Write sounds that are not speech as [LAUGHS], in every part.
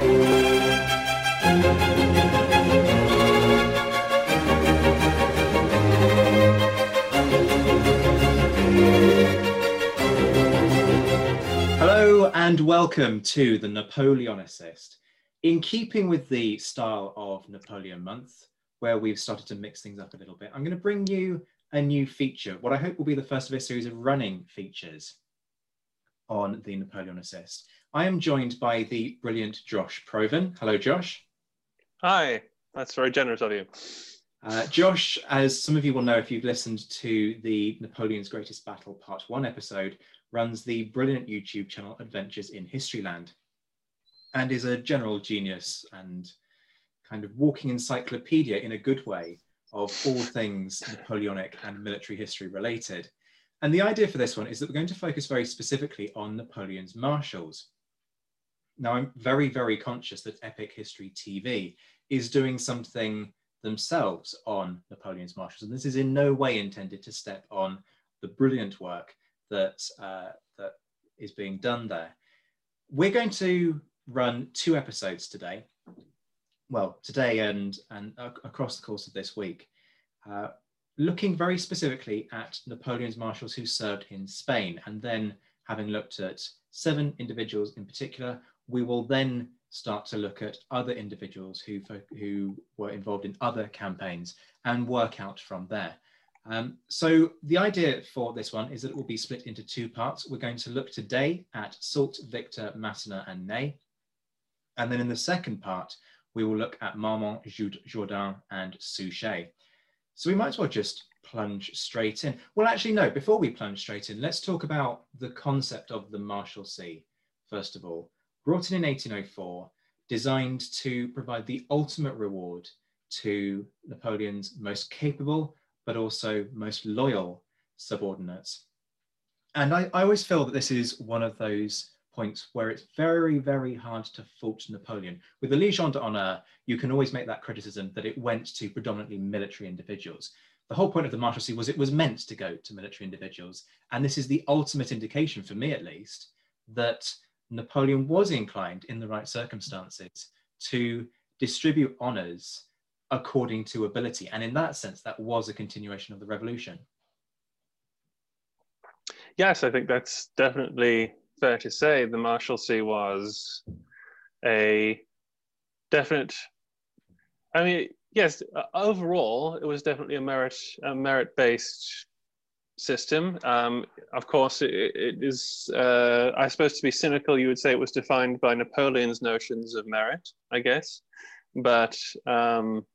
Hello and welcome to the Napoleonicist. In keeping with the style of Napoleon Month, where we've started to mix things up a little bit, I'm going to bring you a new feature, what I hope will be the first of a series of running features on the Napoleonicist. I am joined by the brilliant Josh Provan. Hello, Josh. Hi, that's very generous of you. Uh, Josh, as some of you will know if you've listened to the Napoleon's Greatest Battle Part 1 episode, runs the brilliant YouTube channel Adventures in Historyland and is a general genius and kind of walking encyclopedia in a good way of all things Napoleonic and military history related. And the idea for this one is that we're going to focus very specifically on Napoleon's marshals. Now, I'm very, very conscious that Epic History TV is doing something themselves on Napoleon's marshals, and this is in no way intended to step on the brilliant work that, uh, that is being done there. We're going to run two episodes today. Well, today and, and across the course of this week, uh, looking very specifically at Napoleon's marshals who served in Spain, and then having looked at seven individuals in particular, we will then start to look at other individuals who, who were involved in other campaigns and work out from there. Um, so the idea for this one is that it will be split into two parts. We're going to look today at Soult, Victor, Massena, and Ney. And then in the second part, we will look at Marmont, Jude, Jourdan, and Suchet. So we might as well just plunge straight in. Well, actually, no, before we plunge straight in, let's talk about the concept of the Marshalate, first of all. Brought in in 1804, designed to provide the ultimate reward to Napoleon's most capable but also most loyal subordinates. And I, I always feel that this is one of those points where it's very, very hard to fault Napoleon. With the Legion d'honneur, you can always make that criticism that it went to predominantly military individuals. The whole point of the Marshalate was it was meant to go to military individuals. And this is the ultimate indication, for me at least, that Napoleon was inclined, in the right circumstances, to distribute honours according to ability. And in that sense, that was a continuation of the revolution. Yes, I think that's definitely fair to say. The Marshalate was a definite. I mean, yes, uh, overall, it was definitely a merit a merit based system. Um, of course, it, it is. Uh, I suppose to be cynical, you would say it was defined by Napoleon's notions of merit. I guess, but um,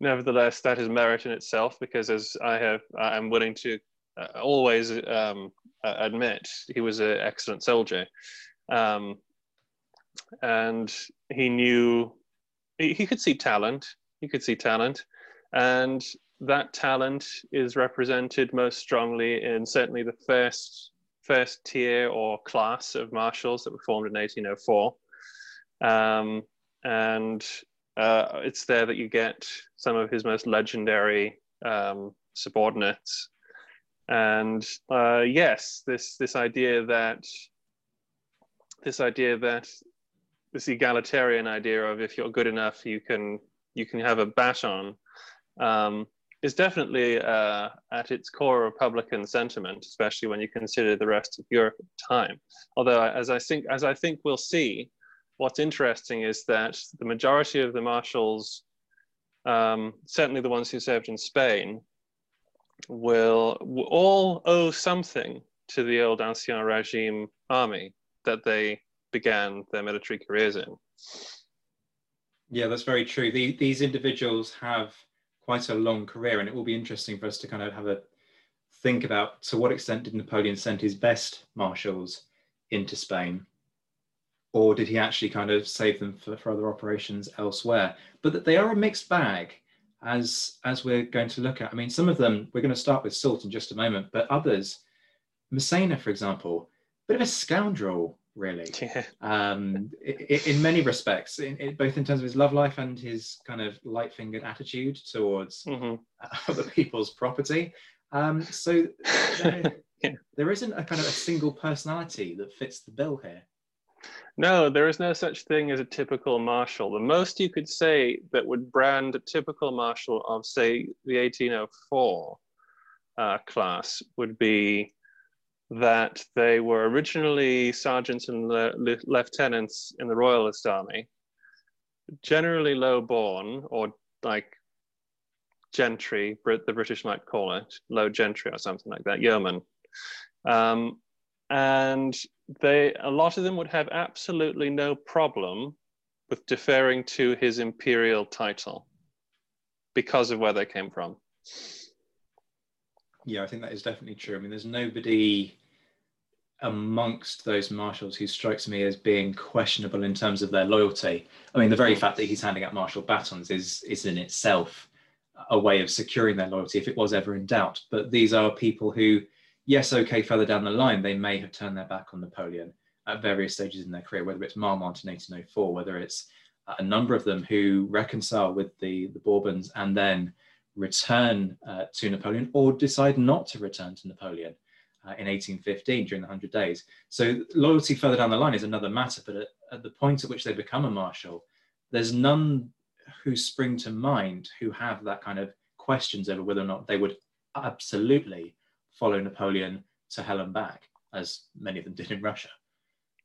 nevertheless, that is merit in itself because, as I have, I'm willing to uh, always um, admit, he was an excellent soldier, um, and he knew he, he could see talent. He could see talent, and that talent is represented most strongly in certainly the first first tier or class of marshals that were formed in 1804. Um, and uh, it's there that you get some of his most legendary um, subordinates. And uh, yes, this this idea that this idea that this egalitarian idea of if you're good enough, you can you can have a baton um, is definitely uh, at its core Republican sentiment, especially when you consider the rest of Europe at the time. Although, as I think as I think we'll see, what's interesting is that the majority of the marshals, um, certainly the ones who served in Spain, will, will all owe something to the old Ancien Regime army that they began their military careers in. Yeah, that's very true. The, these individuals have quite a long career, and it will be interesting for us to kind of have a think about to what extent did Napoleon send his best marshals into Spain, or did he actually kind of save them for, for other operations elsewhere? But that they are a mixed bag, as as we're going to look at. I mean, some of them we're going to start with Soult in just a moment, but others, Massena, for example, bit of a scoundrel really. [LAUGHS] Yeah. Um, in, in many respects, in, in, both in terms of his love life and his kind of light-fingered attitude towards mm-hmm. [LAUGHS] other people's property. Um, so [LAUGHS] there, yeah. there isn't a kind of a single personality that fits the bill here. No, there is no such thing as a typical marshal. The most you could say that would brand a typical marshal of, say, the 1804 uh, class would be that they were originally sergeants and le- lieutenants in the Royalist Army, generally low born or like gentry, the British might call it, low gentry or something like that, yeoman. Um, and they, a lot of them would have absolutely no problem with deferring to his imperial title because of where they came from. Yeah, I think that is definitely true. I mean, there's nobody amongst those marshals who strikes me as being questionable in terms of their loyalty. I mean, the very fact that he's handing out marshal batons is is in itself a way of securing their loyalty if it was ever in doubt. But these are people who, yes, okay, further down the line, they may have turned their back on Napoleon at various stages in their career, whether it's Marmont in 1804, whether it's a number of them who reconcile with the, the Bourbons and then return uh, to Napoleon or decide not to return to Napoleon uh, in 1815 during the Hundred Days. So loyalty further down the line is another matter, but at, at the point at which they become a marshal, there's none who spring to mind who have that kind of questions over whether or not they would absolutely follow Napoleon to hell and back, as many of them did in Russia.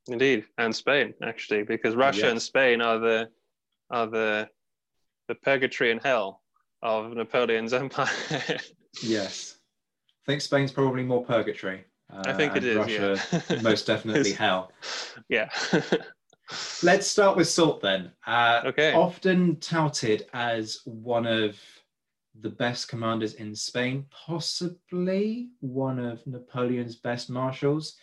Indeed, and Spain actually, because Russia yes. and Spain are the are the the purgatory and hell of Napoleon's [LAUGHS] empire. yes. Think Spain's probably more purgatory. Uh, I think it is. Russia, yeah. most definitely [LAUGHS] hell. Yeah. [LAUGHS] Let's start with Soult then. Uh, okay. Often touted as one of the best commanders in Spain, possibly one of Napoleon's best marshals,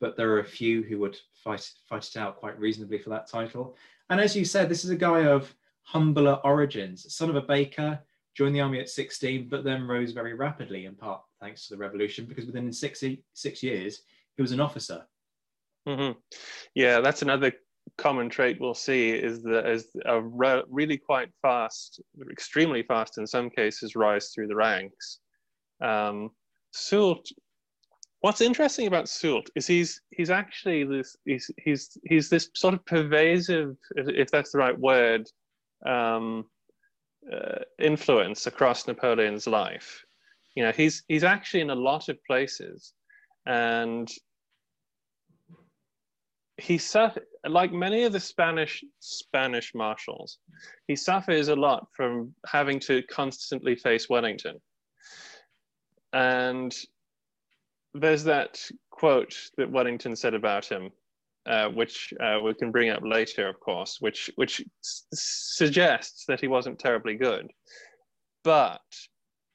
but there are a few who would fight fight it out quite reasonably for that title. And as you said, this is a guy of humbler origins, son of a baker, joined the army at 16, but then rose very rapidly, in part thanks to the revolution, because within six, six years, he was an officer. Mm-hmm. Yeah, that's another common trait we'll see is that as a re- really quite fast, extremely fast in some cases, rise through the ranks. Um, Soult, what's interesting about Soult is he's he's actually this he's he's he's this sort of pervasive, if, if that's the right word, um, uh, influence across Napoleon's life. You know, he's he's actually in a lot of places, and he suffer like many of the Spanish Spanish marshals. He suffers a lot from having to constantly face Wellington, and there's that quote that Wellington said about him uh, which uh, we can bring up later, of course, which which s- suggests that he wasn't terribly good. But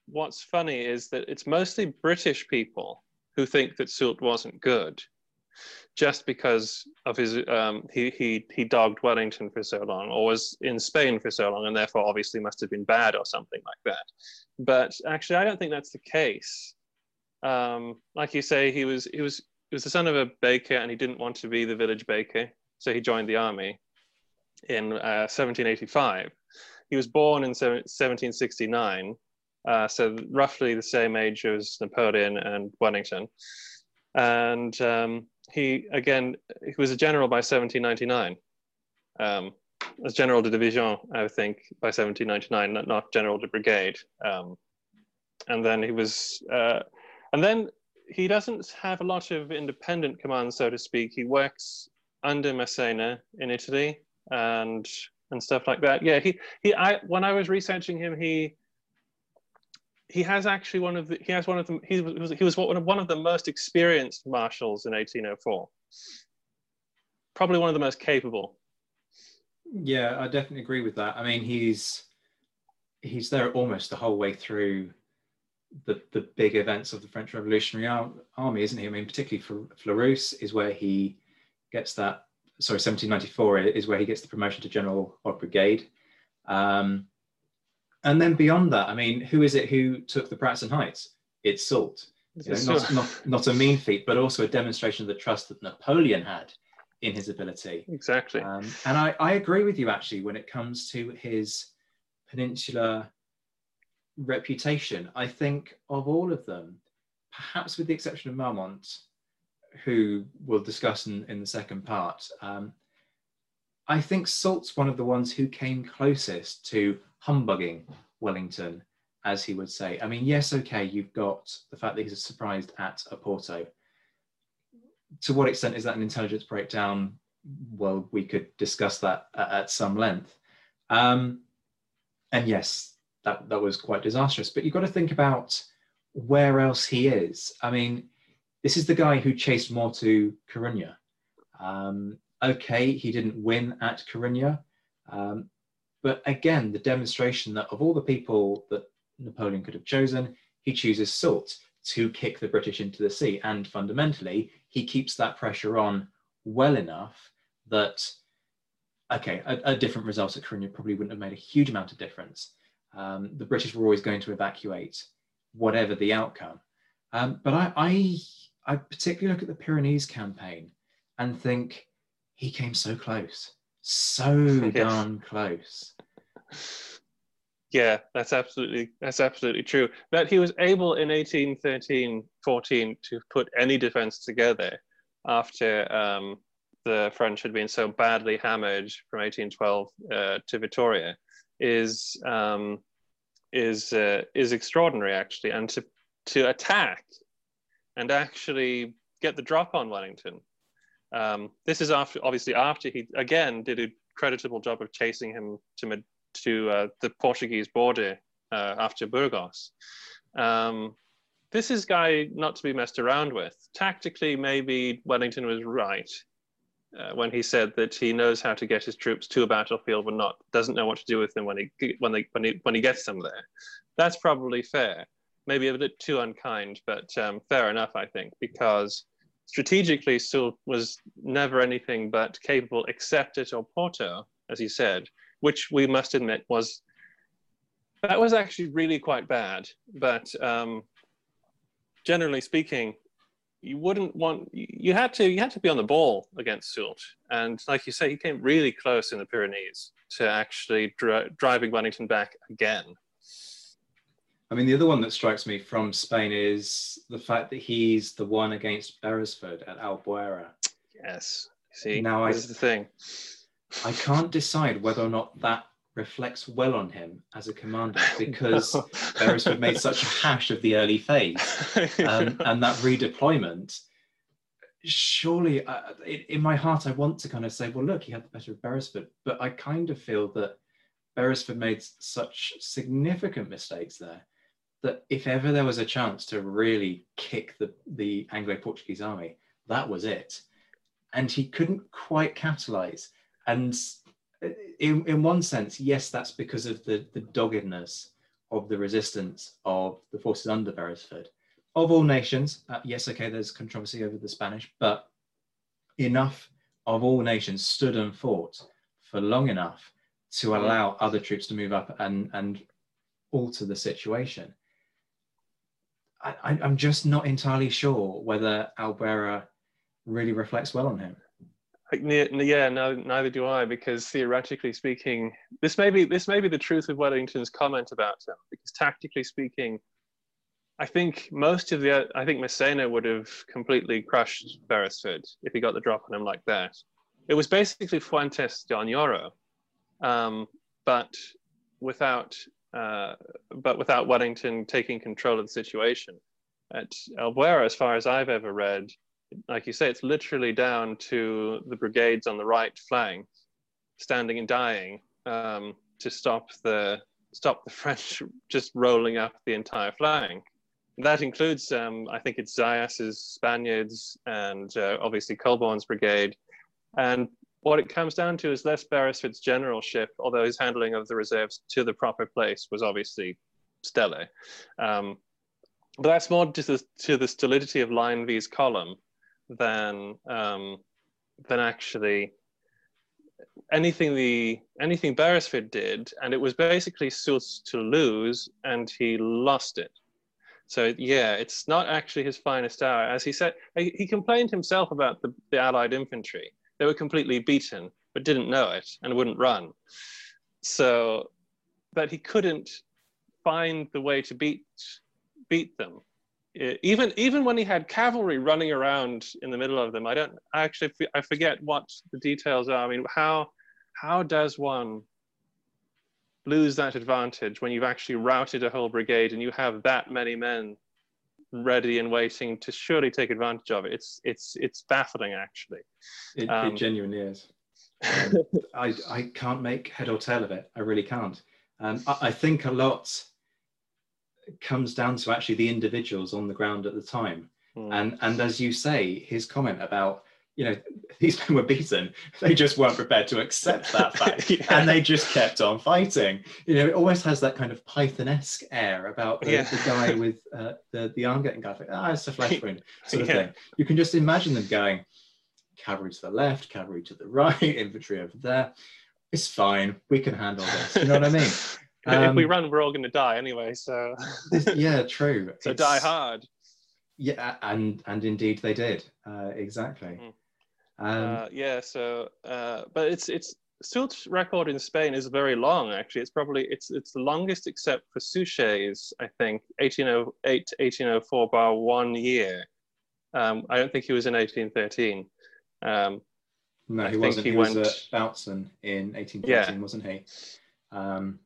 what's funny is that it's mostly British people who think that Soult wasn't good, just because of his um, he he he dogged Wellington for so long, or was in Spain for so long, and therefore obviously must have been bad or something like that. But actually, I don't think that's the case. Um, like you say, he was he was was the son of a baker, and he didn't want to be the village baker, so he joined the army in uh, 1785. He was born in 1769, uh, so roughly the same age as Napoleon and Wellington. And um, he, again, he was a general by 1799. Um, as general de division, I think, by 1799, not, not general de brigade. Um, and then he was, uh, and then he doesn't have a lot of independent command, so to speak. He works under Massena in Italy and and stuff like that. Yeah, he he. I when I was researching him, he he has actually one of the he has one of the he was he was one of one of the most experienced marshals in 1804. Probably one of the most capable. Yeah, I definitely agree with that. I mean, he's he's there almost the whole way through the the big events of the French Revolutionary Army, isn't he? I mean, particularly for Fleurus is where he gets that. Sorry, 1794 is where he gets the promotion to General of Brigade. Um, and then beyond that, I mean, who is it who took the Pratzen Heights? It's Soult. You know, not, not, not a mean feat, but also a demonstration of the trust that Napoleon had in his ability. Exactly. Um, and I, I agree with you actually when it comes to his peninsular reputation. I think of all of them, perhaps with the exception of Marmont, who we'll discuss in, in the second part, um, I think Soult's one of the ones who came closest to humbugging Wellington, as he would say. I mean, yes, okay, you've got the fact that he's surprised at Oporto. To what extent is that an intelligence breakdown? Well, we could discuss that at, some length. Um, and yes, that that was quite disastrous. But you've got to think about where else he is. I mean, this is the guy who chased Moore to Corunna. Um, okay, he didn't win at Corunna, um, but again, the demonstration that of all the people that Napoleon could have chosen, he chooses Soult to kick the British into the sea, and fundamentally, he keeps that pressure on well enough that okay, a, a different result at Corunna probably wouldn't have made a huge amount of difference um, the British were always going to evacuate, whatever the outcome. Um, but I, I, I particularly look at the Pyrenees campaign and think he came so close, so [LAUGHS] yes. darn close. Yeah, that's absolutely that's absolutely true. That he was able in 1813, 14 to put any defense together after um, the French had been so badly hammered from 1812 uh, to Vittoria is um, is uh, is extraordinary actually, and to to attack and actually get the drop on Wellington. Um, this is after obviously after he again did a creditable job of chasing him to to uh, the Portuguese border uh, after Burgos. Um, this is guy not to be messed around with. Tactically, maybe Wellington was right uh, when he said that he knows how to get his troops to a battlefield, but not doesn't know what to do with them when he when they when he when he gets them there. That's probably fair. Maybe a bit too unkind, but um, fair enough, I think, because strategically Soult was never anything but capable, except at Oporto, as he said, which we must admit was that was actually really quite bad. But um, generally speaking, you wouldn't want you had to you had to be on the ball against Soult, and like you say, he came really close in the Pyrenees to actually dri- driving Wellington back again. I mean, the other one that strikes me from Spain is the fact that he's the one against Beresford at Albuera. Yes. See, now this I, is the thing. I can't decide whether or not that reflects well on him as a commander [LAUGHS] because no. Beresford made [LAUGHS] such a hash of the early phase um, [LAUGHS] and that redeployment. Surely, uh, in, in my heart, I want to kind of say, well, look, he had the better of Beresford, but I kind of feel that Beresford made such significant mistakes there that if ever there was a chance to really kick the, the Anglo-Portuguese army, that was it. And he couldn't quite capitalize. And in, in one sense, yes, that's because of the, the doggedness of the resistance of the forces under Beresford. Of all nations, uh, yes, okay, there's controversy over the Spanish, but enough of all nations stood and fought for long enough to allow other troops to move up and, and alter the situation. I, am just not entirely sure whether Albuera really reflects well on him. Like, yeah, no, neither do I, because theoretically speaking, this may be this may be the truth of Wellington's comment about him. Because tactically speaking, I think most of the I think Massena would have completely crushed Beresford if he got the drop on him like that. It was basically Fuentes de um, but without uh, but without Wellington taking control of the situation. At Albuera, as far as I've ever read, like you say, it's literally down to the brigades on the right flank, standing and dying um, to stop the stop the [LAUGHS] French just rolling up the entire flank. That includes, um, I think it's Zayas's Spaniards and uh, obviously Colborne's brigade. And what it comes down to is Les Beresford's generalship, although his handling of the reserves to the proper place was obviously stellar. Um, but that's more to the, to the stolidity of Line V's column than um, than actually anything the anything Beresford did, and it was basically Soult's to lose, and he lost it. So yeah, it's not actually his finest hour, as he said. He complained himself about the, the Allied infantry. They were completely beaten, but didn't know it and wouldn't run. So that he couldn't find the way to beat beat them even even when he had cavalry running around in the middle of them, I don't I actually I forget what the details are. I mean, how how does one lose that advantage when you've actually routed a whole brigade and you have that many men ready and waiting to surely take advantage of it? It's it's it's baffling actually. It, um, it genuinely is. [LAUGHS] I I can't make head or tail of it. I really can't. Um, I, I think a lot comes down to actually the individuals on the ground at the time. Mm. And and as you say, his comment about you know [LAUGHS] these men were beaten, they just weren't prepared to accept that [LAUGHS] fact, yeah. and they just kept on fighting. You know, it always has that kind of Python-esque air about the, yeah. the guy with uh, the the arm getting cut. Ah, it's a flesh wound [LAUGHS] sort of yeah. thing. You can just imagine them going cavalry to the left, cavalry to the right, infantry over there. It's fine. We can handle this. You know what I mean? Um, if we um, run, we're all going to die anyway. So yeah, [LAUGHS] true. so it's, die hard. Yeah, and and indeed they did. Uh, exactly. Mm. Um, uh, yeah. So, uh, but it's it's Soult's record in Spain is very long. Actually, it's probably it's it's the longest except for Suchet's. I think 1808 to 1804 bar one year. Um, I don't think he was in 1813. Um, no, he wasn't. He, he went... was at Bautzen in 1813, yeah. wasn't he? Um,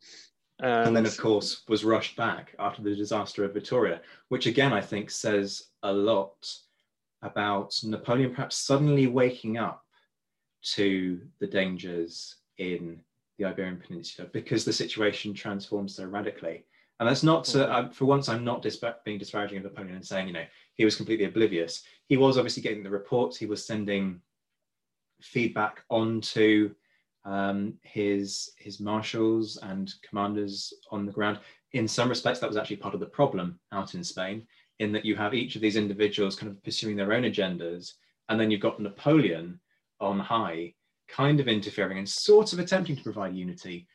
and, and, then, of course, was rushed back after the disaster of Vitoria, which again, I think, says a lot about Napoleon perhaps suddenly waking up to the dangers in the Iberian Peninsula because the situation transformed so radically. And that's not to, mm-hmm. for once, I'm not being disparaging of Napoleon and saying, you know, he was completely oblivious. He was obviously getting the reports, he was sending feedback on to um, his his marshals and commanders on the ground. In some respects, that was actually part of the problem out in Spain, in that you have each of these individuals kind of pursuing their own agendas, and then you've got Napoleon on high, kind of interfering and sort of attempting to provide unity,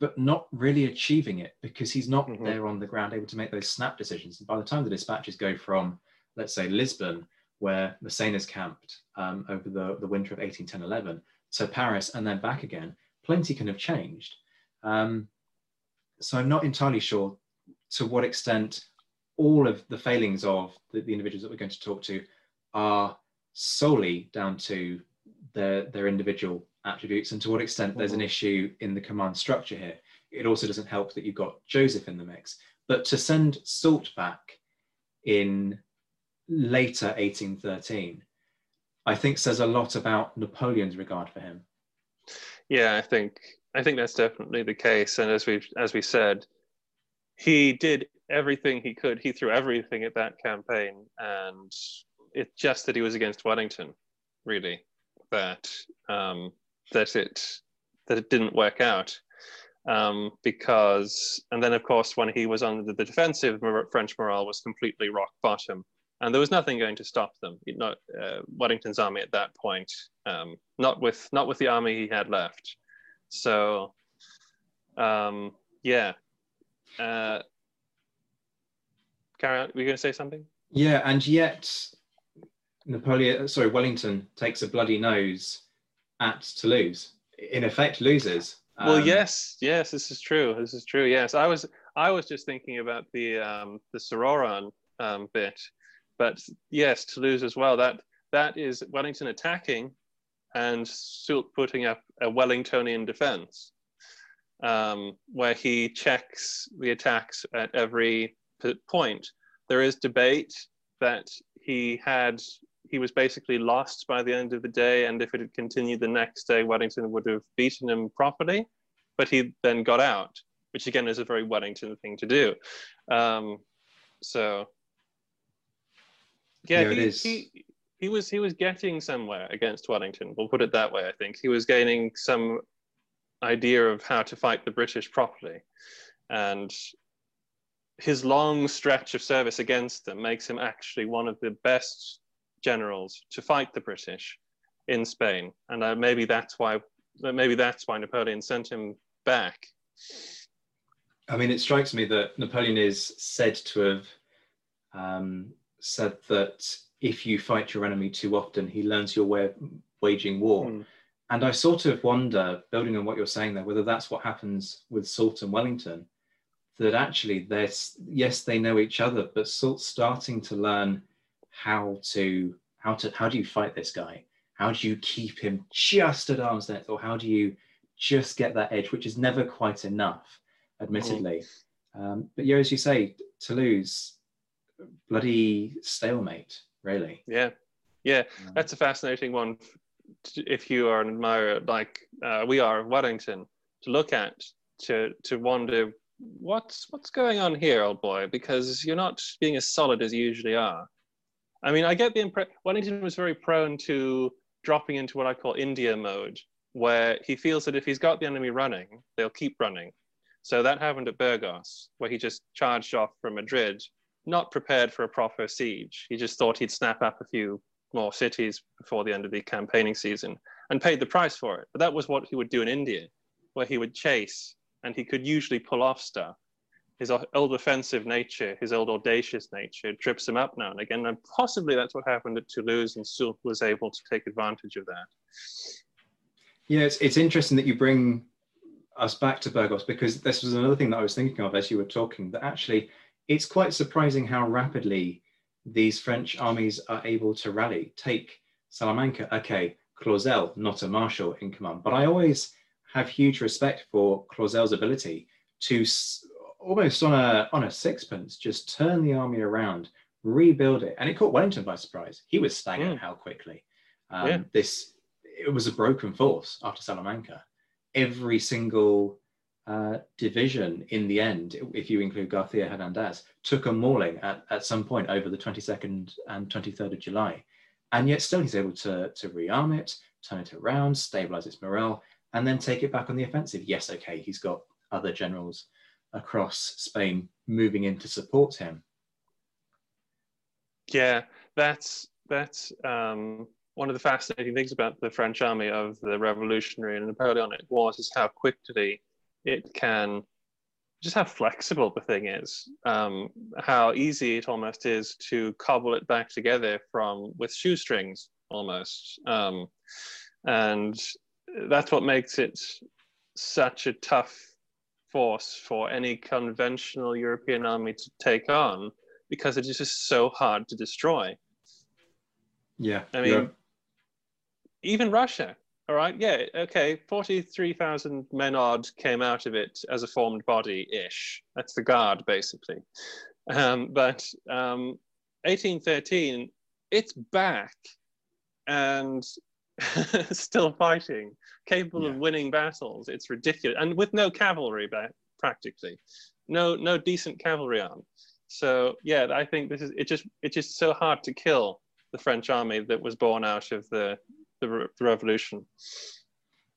but not really achieving it because he's not mm-hmm. there on the ground able to make those snap decisions. And by the time the dispatches go from, let's say, Lisbon, where Massena's camped um, over the, the winter of 1810-11, to Paris and then back again, plenty can have changed. Um, so I'm not entirely sure to what extent all of the failings of the, the, individuals that we're going to talk to are solely down to their, their individual attributes and to what extent there's an mm-hmm. issue in the command structure here. It also doesn't help that you've got Joseph in the mix. But to send Soult back in later 1813 I think says a lot about Napoleon's regard for him. Yeah, I think I think that's definitely the case. And as we as we said, he did everything he could. He threw everything at that campaign, and it's just that he was against Wellington, really, that um, that it that it didn't work out. Um, because and then of course when he was on the, the defensive, French morale was completely rock bottom and there was nothing going to stop them. Not uh, Wellington's army at that point, um, not with not with the army he had left. So, um, yeah. Uh, Karen, were you going to say something? Yeah, and yet Napoleon, sorry, Wellington takes a bloody nose at Toulouse. In effect, loses. well, Um, yes, yes, this is true. This is true. Yes, I was I was just thinking about the um, the Sorauren um, bit, but yes, Toulouse as well. That that is Wellington attacking, and Soult putting up a Wellingtonian defense, um, where he checks the attacks at every point. There is debate that he had he was basically lost by the end of the day, and if it had continued the next day, Wellington would have beaten him properly. But he then got out, which again is a very Wellington thing to do. Um, so yeah, he, he he was he was getting somewhere against Wellington. We'll put it that way. I think he was gaining some idea of how to fight the British properly, and his long stretch of service against them makes him actually one of the best generals to fight the British in Spain, and uh, maybe that's why maybe that's why Napoleon sent him back. I mean, it strikes me that Napoleon is said to have um, said that if you fight your enemy too often, he learns your way of waging war. Hmm. And I sort of wonder, building on what you're saying there, whether that's what happens with Soult and Wellington, that actually there's yes, they know each other, but Soult's starting to learn how to how to how do you fight this guy? How do you keep him just at arm's length, or how do you just get that edge, which is never quite enough, admittedly. Um, but yeah, as you say, Toulouse, bloody stalemate, really. Yeah, yeah, Um, that's a fascinating one. If you are an admirer like uh, we are of Wellington, to look at, to to wonder what's what's going on here, old boy, because you're not being as solid as you usually are. I mean, I get the impression Wellington was very prone to dropping into what I call India mode, where he feels that if he's got the enemy running, they'll keep running. So that happened at Burgos, where he just charged off from Madrid, not prepared for a proper siege. He just thought he'd snap up a few more cities before the end of the campaigning season and paid the price for it. But that was what he would do in India, where he would chase and he could usually pull off stuff. His old offensive nature, his old audacious nature trips him up now and again. And possibly that's what happened at Toulouse, and Soult was able to take advantage of that. Yeah, it's, it's interesting that you bring us back to Burgos because this was another thing that I was thinking of as you were talking. That actually, it's quite surprising how rapidly these French armies are able to rally. Take Salamanca, okay, Clausel, not a marshal in command, but I always have huge respect for Clausel's ability to almost on a on a sixpence just turn the army around, rebuild it, and it caught Wellington by surprise. He was staggered Mm. how quickly um, Yeah. this it was a broken force after Salamanca. Every single uh, division in the end, if you include Garcia Hernandez, took a mauling at, at some point over the 22nd and 23rd of July. And yet still he's able to, to rearm it, turn it around, stabilize its morale, and then take it back on the offensive. Yes, okay, he's got other generals across Spain moving in to support him. Yeah, that's that's um, one of the fascinating things about the French army of the Revolutionary and Napoleonic Wars is how quickly it can, just how flexible the thing is, um, how easy it almost is to cobble it back together from with shoestrings almost, um, and that's what makes it such a tough force for any conventional European army to take on because it is just so hard to destroy. Yeah. I mean, even Russia, all right, yeah, okay, 43,000 men odd came out of it as a formed body ish. That's the guard, basically. Um, but um, 1813, it's back and [LAUGHS] still fighting, capable of winning battles. It's ridiculous. And with no cavalry back, practically. No, no decent cavalry on. So yeah, I think this is it. Just it's just so hard to kill the French army that was born out of the the, re- the revolution.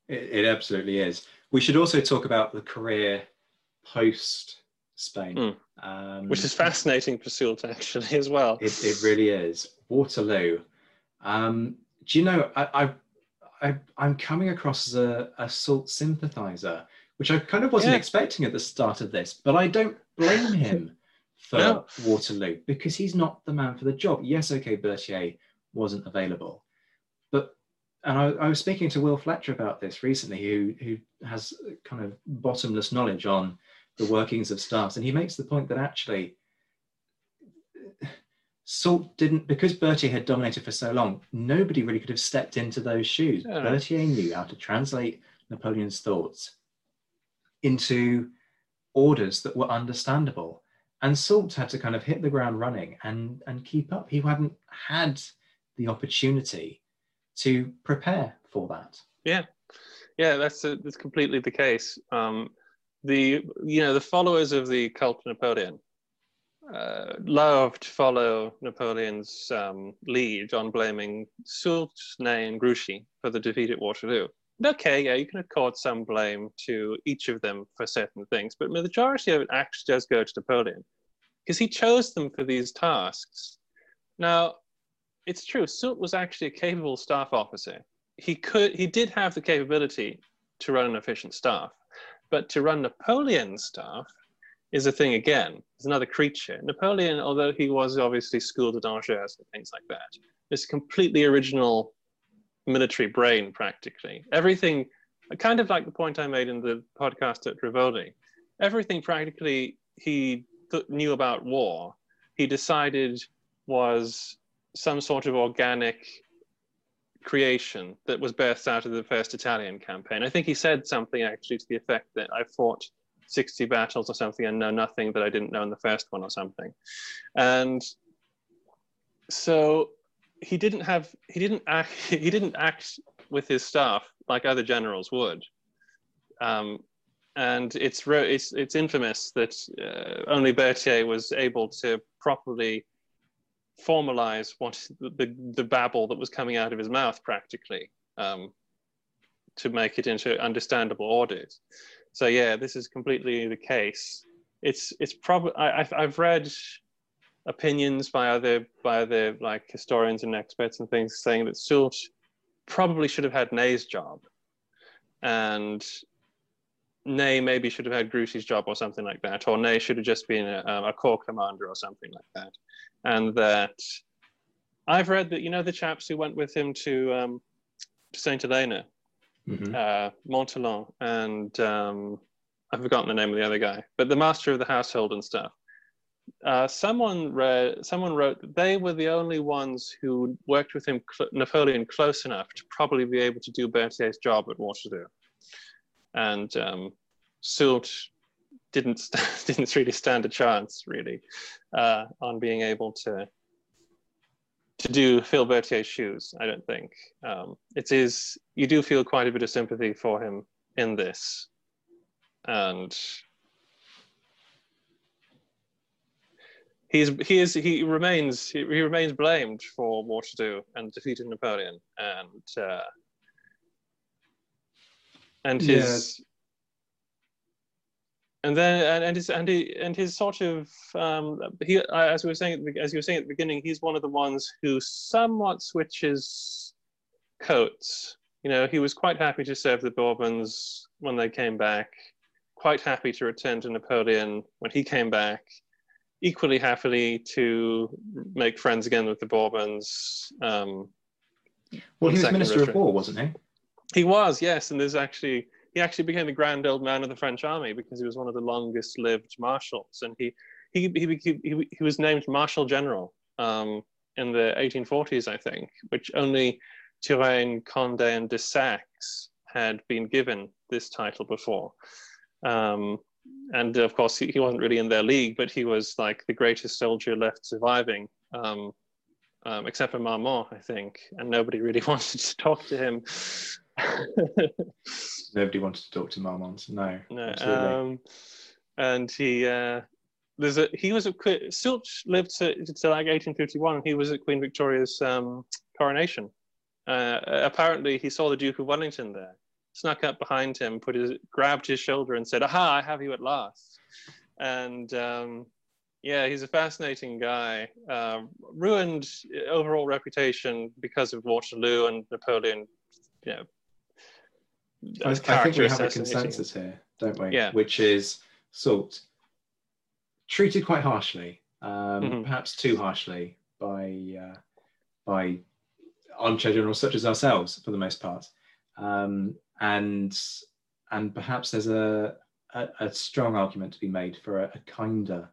It, it absolutely is. We should also talk about the career post Spain, um, which is fascinating for Soult actually as well. It, it really is. Waterloo. Um, do you know, I, I, I, I'm coming across as a, a Soult sympathizer, which I kind of wasn't Yeah. expecting at the start of this, but I don't blame him [LAUGHS] for No. Waterloo because he's not the man for the job. Yes, okay, Berthier wasn't available. And I, I, was speaking to Will Fletcher about this recently, who who has kind of bottomless knowledge on the workings of staffs, and he makes the point that actually Soult didn't because Berthier had dominated for so long. Nobody really could have stepped into those shoes. Yeah. Berthier knew how to translate Napoleon's thoughts into orders that were understandable, and Soult had to kind of hit the ground running and and keep up. He hadn't had the opportunity to prepare for that. Yeah, yeah, that's a, that's completely the case. Um, the you know the followers of the cult Napoleon uh, loved to follow Napoleon's um, lead on blaming Soult, Ney, and Grouchy for the defeat at Waterloo. okay, yeah, you can accord some blame to each of them for certain things, but the majority of it actually does go to Napoleon because he chose them for these tasks. Now, it's true, Soult was actually a capable staff officer. He could, he did have the capability to run an efficient staff, but to run Napoleon's staff is a thing again. It's another creature. Napoleon, although he was obviously schooled at Angers and things like that, this completely original military brain, practically. Everything, kind of like the point I made in the podcast at Rivoli, everything practically he knew about war, he decided was some sort of organic creation that was birthed out of the first Italian campaign. I think he said something actually to the effect that I fought 60 battles or something and know nothing that I didn't know in the first one or something. And so he didn't have he didn't act [LAUGHS] he didn't act with his staff like other generals would. Um, and it's it's it's infamous that uh, only Berthier was able to properly formalize what the, the babble that was coming out of his mouth practically um, to make it into understandable orders. So yeah, this is completely the case. It's it's probably I've I've read opinions by other by other like historians and experts and things saying that Soult probably should have had Ney's job, and Ney maybe should have had Grouchy's job or something like that, or Ney should have just been a, a corps commander or something like that, and that I've read that you know the chaps who went with him to um, to Saint Helena mm-hmm. uh, and um, I've forgotten the name of the other guy, but the master of the household and stuff. Uh, someone read, someone wrote that they were the only ones who worked with him, Napoleon, close enough to probably be able to do Berthier's job at Waterloo. And um, Soult didn't [LAUGHS] didn't really stand a chance, really, uh, on being able to to do fill Berthier's shoes. I don't think um, it is. You do feel quite a bit of sympathy for him in this, and he's he is he remains he, he remains blamed for Waterloo and defeating Napoleon, and uh, and his and then and, and his and, he, and his sort of um, he as we were saying as you were saying at the beginning he's one of the ones who somewhat switches coats. You know he was quite happy to serve the bourbons when they came back quite happy to return to napoleon when he came back equally happily to make friends again with the bourbons um, well he was minister of war wasn't he he was yes and there's actually he actually became the grand old man of the French army because he was one of the longest lived marshals. And he, he, he, he, he was named Marshal General um, in the 1840s, I think, which only Turenne, Condé, and de Saxe had been given this title before. Um, and of course, he, he, wasn't really in their league, but he was like the greatest soldier left surviving, um, um, except for Marmont, I think. And nobody really [LAUGHS] wanted to talk to him. [LAUGHS] Nobody wanted to talk to Marmont. No. No. Um, and he uh, there's a he was a Soult lived to, to like 1851. He was at Queen Victoria's um, coronation. Uh, apparently, he saw the Duke of Wellington there, snuck up behind him, put his grabbed his shoulder, and said, "Aha! I have you at last." And um, yeah, he's a fascinating guy. Uh, ruined overall reputation because of Waterloo and Napoleon. You know, I, I think we have a consensus here, don't we? Yeah. Which is Soult treated quite harshly, um, mm-hmm. perhaps too harshly by uh, by armchair generals such as ourselves for the most part. Um, and and perhaps there's a, a, a, strong argument to be made for a, a, kinder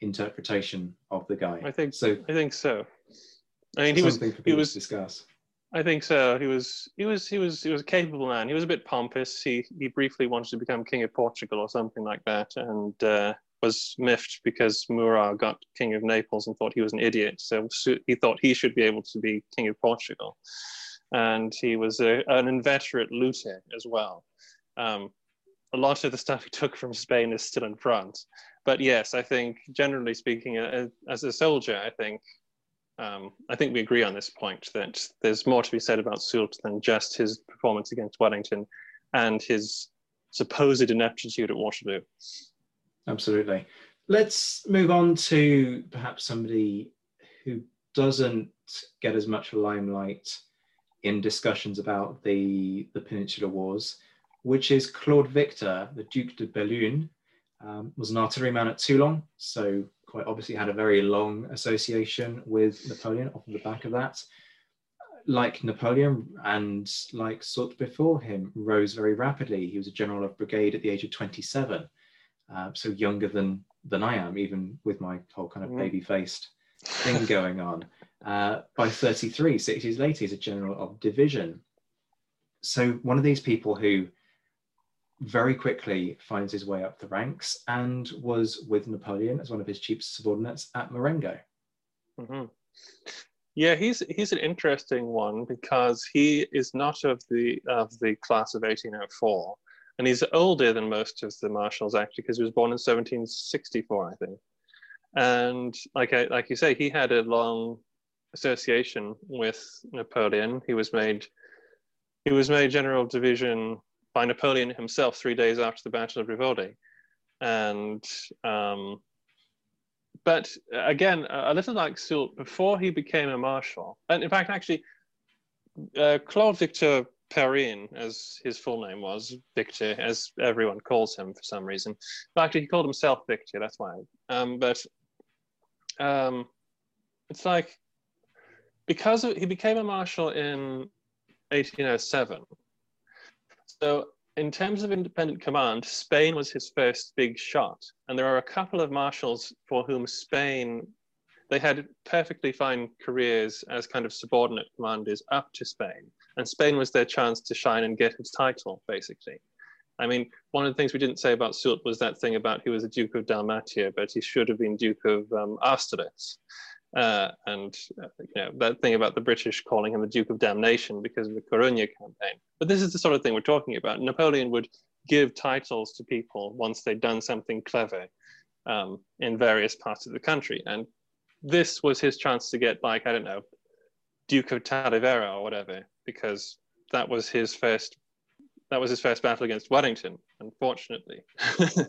interpretation of the guy. I think so. I think so. I mean, he was he was discuss. I think so. He was he was he was he was a capable man. He was a bit pompous. He he briefly wanted to become king of Portugal or something like that, and uh, was miffed because Murat got king of Naples and thought he was an idiot. So he thought he should be able to be king of Portugal, and he was a, an inveterate looter as well. Um, a lot of the stuff he took from Spain is still in France. But yes, I think generally speaking, uh, as a soldier, I think um, I think we agree on this point that there's more to be said about Soult than just his performance against Wellington and his supposed ineptitude at Waterloo. Absolutely. Let's move on to perhaps somebody who doesn't get as much limelight in discussions about the, the Peninsular Wars, which is Claude Victor, the Duke de Bellune, um, was an artilleryman at Toulon, so quite obviously had a very long association with Napoleon off of the back of that. Like Napoleon and like Soult before him, rose very rapidly. He was a general of brigade at the age of 27, uh, so younger than than I am, even with my whole kind of mm. baby-faced thing going on. Uh, by 33, six years later, he's a general of division. So one of these people who very quickly finds his way up the ranks and was with Napoleon as one of his chief subordinates at Marengo. Mm-hmm. Yeah, he's he's an interesting one because he is not of the of the class of 1804, and he's older than most of the marshals actually because he was born in 1764, I think. And like I, like you say, he had a long association with Napoleon. He was made he was made general division by Napoleon himself three days after the Battle of Rivoli. And um, but again, a little like Soult, before he became a marshal, and in fact, actually, uh, Claude Victor Perrin, as his full name was, Victor, as everyone calls him for some reason. But actually, he called himself Victor. That's why. Um, but um, it's like because he became a marshal in 1807 so, in terms of independent command, Spain was his first big shot. And there are a couple of marshals for whom Spain, they had perfectly fine careers as kind of subordinate commanders up to Spain. And Spain was their chance to shine and get his title, basically. I mean, one of the things we didn't say about Soult was that thing about he was a Duke of Dalmatia, but he should have been Duke of um. Uh, and uh, you know that thing about the British calling him the Duke of Damnation because of the Coruna campaign. But this is the sort of thing we're talking about. Napoleon would give titles to people once they'd done something clever um, in various parts of the country, and this was his chance to get like I don't know, Duke of Talavera or whatever, because that was his first that was his first battle against Wellington, unfortunately.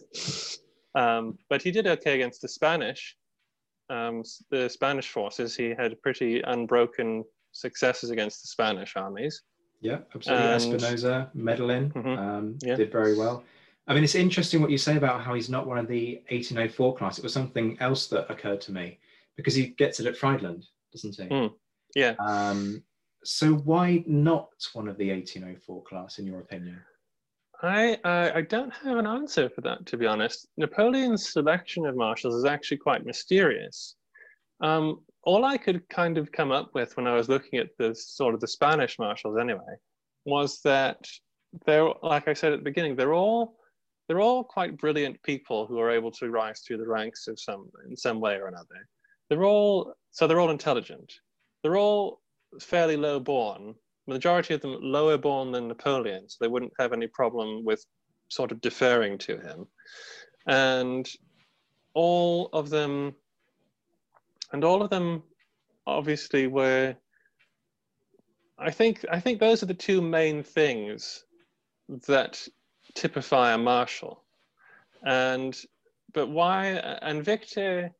[LAUGHS] um, but he did okay against the Spanish um, the Spanish forces, he had pretty unbroken successes against the Spanish armies. Yeah, absolutely. And, Espinosa, Medellin, mm-hmm, um, yeah. did very well. I mean, it's interesting what you say about how he's not one of the 1804 class. It was something else that occurred to me because he gets it at Friedland, doesn't he? Mm, yeah. Um, so why not one of the 1804 class, in your opinion? I, I don't have an answer for that, to be honest. Napoleon's selection of marshals is actually quite mysterious. Um, all I could kind of come up with when I was looking at the sort of the Spanish marshals, anyway, was that they're like I said at the beginning, they're all they're all quite brilliant people who are able to rise through the ranks of some in some way or another. They're all so they're all intelligent. They're all fairly low born, majority of them lower born than Napoleon, so they wouldn't have any problem with sort of deferring to him. And all of them, and all of them obviously were, I think, I think those are the two main things that typify a marshal. And, but why, and Victor,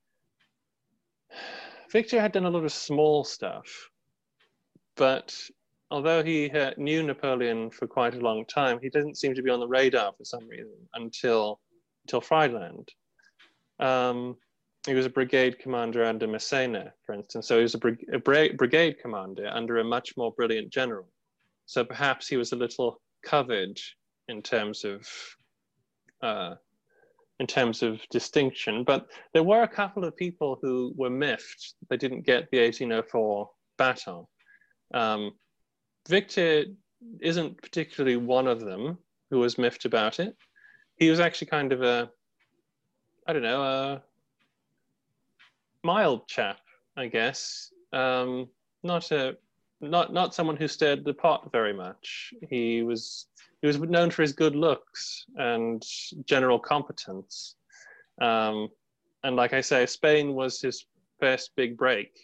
Victor had done a lot of small stuff, but although he knew Napoleon for quite a long time, he didn't seem to be on the radar for some reason until until Friedland. Um, he was a brigade commander under Massena, for instance. So he was a, brig- a bra- brigade commander under a much more brilliant general. So perhaps he was a little covered in terms of uh, in terms of distinction. But there were a couple of people who were miffed they didn't get the 1804 battle. Um, Victor isn't particularly one of them who was miffed about it. He was actually kind of a, I don't know, a mild chap, I guess. Um, not a, not not someone who stirred the pot very much. He was he was known for his good looks and general competence. Um, and like I say, Spain was his first big break.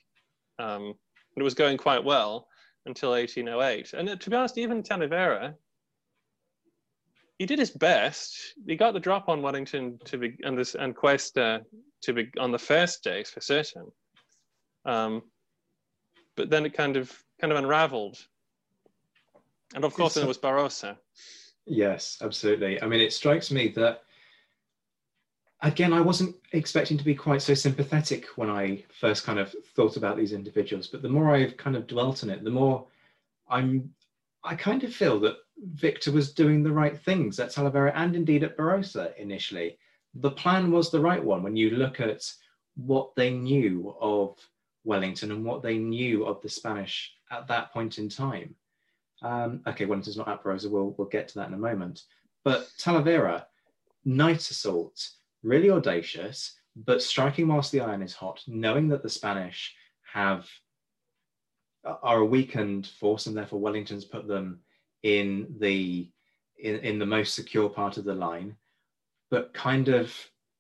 Um, it was going quite well until 1808. And uh, to be honest, even Talavera, he did his best. He got the drop on Wellington to be and this and Cuesta to be on the first days for certain. Um, but then it kind of kind of unraveled. And of course, there was Barrosa. Yes, absolutely. I mean, it strikes me that again, I wasn't expecting to be quite so sympathetic when I first kind of thought about these individuals, but the more I've kind of dwelt on it, the more I'm I kind of feel that Victor was doing the right things at Talavera and indeed at Barrosa initially. The plan was the right one when you look at what they knew of Wellington and what they knew of the Spanish at that point in time. Um, okay, Wellington's not at Barrosa, we'll, we'll get to that in a moment. But Talavera, night assault, really audacious, but striking whilst the iron is hot, knowing that the Spanish have are a weakened force and therefore Wellington's put them in the in, in the most secure part of the line, but kind of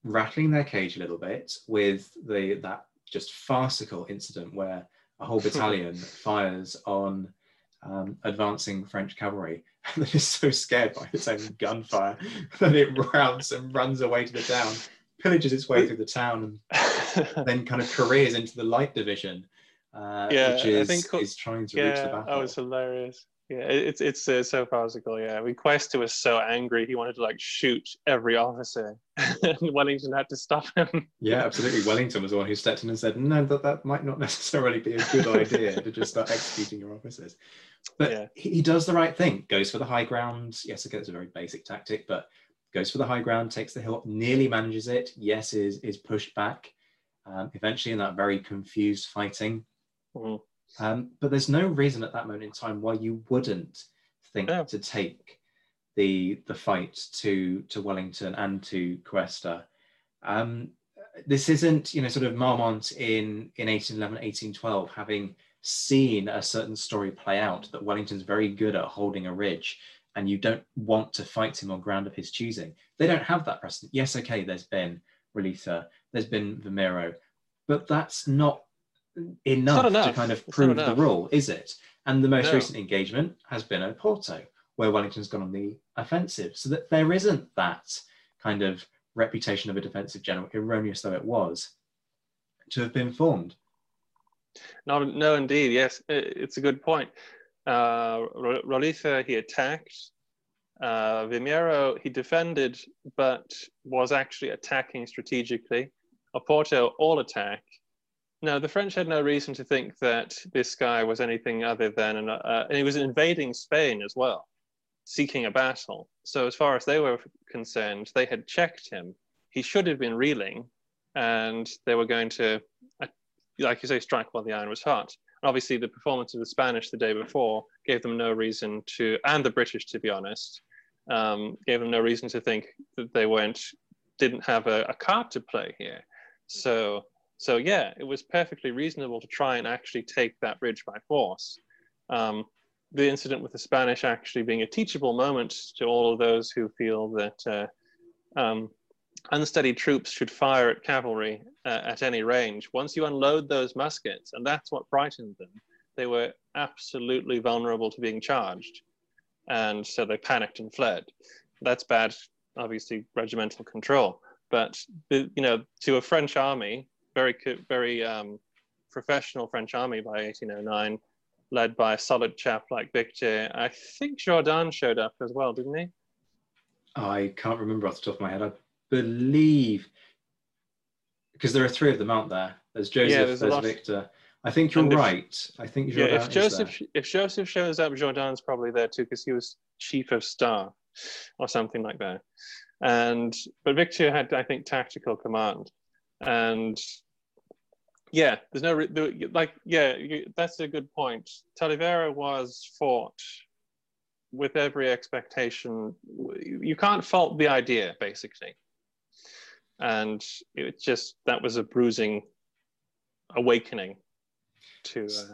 rattling their cage a little bit with the that just farcical incident where a whole [LAUGHS] battalion fires on um, advancing French cavalry [LAUGHS] and then is so scared by its own gunfire [LAUGHS] that it rounds and runs away to the town, pillages its way through the town, and [LAUGHS] then kind of careers into the light division, uh, Yeah, which I is, think- is trying to reach the Yeah, battle. that was hilarious. Yeah, it- it's it's uh, so farcical. Yeah, I mean, was so angry he wanted to like shoot every officer, [LAUGHS] and Wellington had to stop him. Yeah, absolutely. Wellington was the one who stepped in and said, no, that, that might not [LAUGHS] necessarily be a good idea to just start executing your officers. But Yeah. he, he does the right thing, goes for the high ground. Yes, again, it's a very basic tactic, but goes for the high ground, takes the hill, nearly manages it. Yes, is, is pushed back um, eventually in that very confused fighting. Mhm. Um, but there's no reason at that moment in time why you wouldn't think No. to take the the fight to to Wellington and to Cuesta. Um, this isn't, you know, sort of Marmont in in 1811, 1812, having seen a certain story play out that Wellington's very good at holding a ridge, and you don't want to fight him on ground of his choosing. They don't have that precedent. Yes, okay, there's been Roliça, there's been Vimeiro, but that's not enough, to kind of It's prove the rule, is it? And the most No. recent engagement has been at Porto, where Wellington's gone on the offensive. So that there isn't that kind of reputation of a defensive general, erroneous though it was, to have been formed. No, no, indeed, yes, it's a good point. Uh, Ro- Roliça, he attacked. Uh, Vimeiro, he defended, but was actually attacking strategically. Oporto, all attack. No, the French had no reason to think that this guy was anything other than, an, uh, and he was invading Spain as well, seeking a battle. So as far as they were concerned, they had checked him. He should have been reeling, and they were going to like you say, strike while the iron was hot. And obviously, the performance of the Spanish the day before gave them no reason to, and the British, to be honest, um, gave them no reason to think that they weren't, didn't have a, a card to play here. So, so yeah, it was perfectly reasonable to try and actually take that bridge by force. Um, the incident with the Spanish actually being a teachable moment to all of those who feel that uh, um, unsteady troops should fire at cavalry uh, at any range. Once you unload those muskets, and that's what frightened them, they were absolutely vulnerable to being charged. And so they panicked and fled. That's bad, obviously, regimental control. But, you know, to a French army, very, very um, professional French army by 1809, led by a solid chap like Victor, I think Jourdan showed up as well, didn't he? I can't remember off the top of my head. I believe because there are three of them, aren't there? There's Joseph, Yeah, there's there's. Victor. I think you're if- right. I think Yeah, Jourdan if Joseph there. if Joseph shows up, Jourdan's probably there too because he was chief of staff or something like that. And but Victor had, I think, tactical command. And yeah, there's no like yeah, that's a good point. Talavera was fought with every expectation. You can't fault the idea, basically. And it just that was a bruising awakening to. Uh,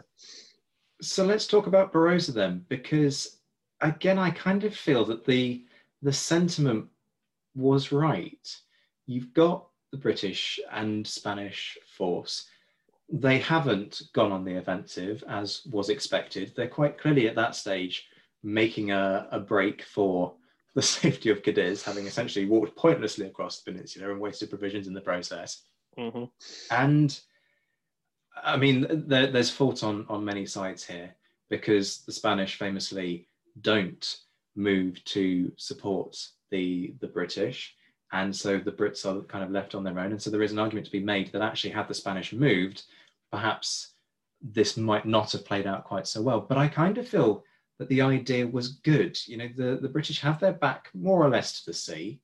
So let's talk about Barrosa then, because again, I kind of feel that the the sentiment was right. You've got the British and Spanish force. They haven't gone on the offensive as was expected. They're quite clearly at that stage making a, a break for the [LAUGHS] safety of Cadiz, having essentially walked pointlessly across the peninsula and wasted provisions in the process. mhm. And I mean, there, there's fault on, on many sides here because the Spanish famously don't move to support the, the British. And so the Brits are kind of left on their own. And so there is an argument to be made that actually, had the Spanish moved, perhaps this might not have played out quite so well. But I kind of feel that the idea was good. You know, the, the British have their back more or less to the sea.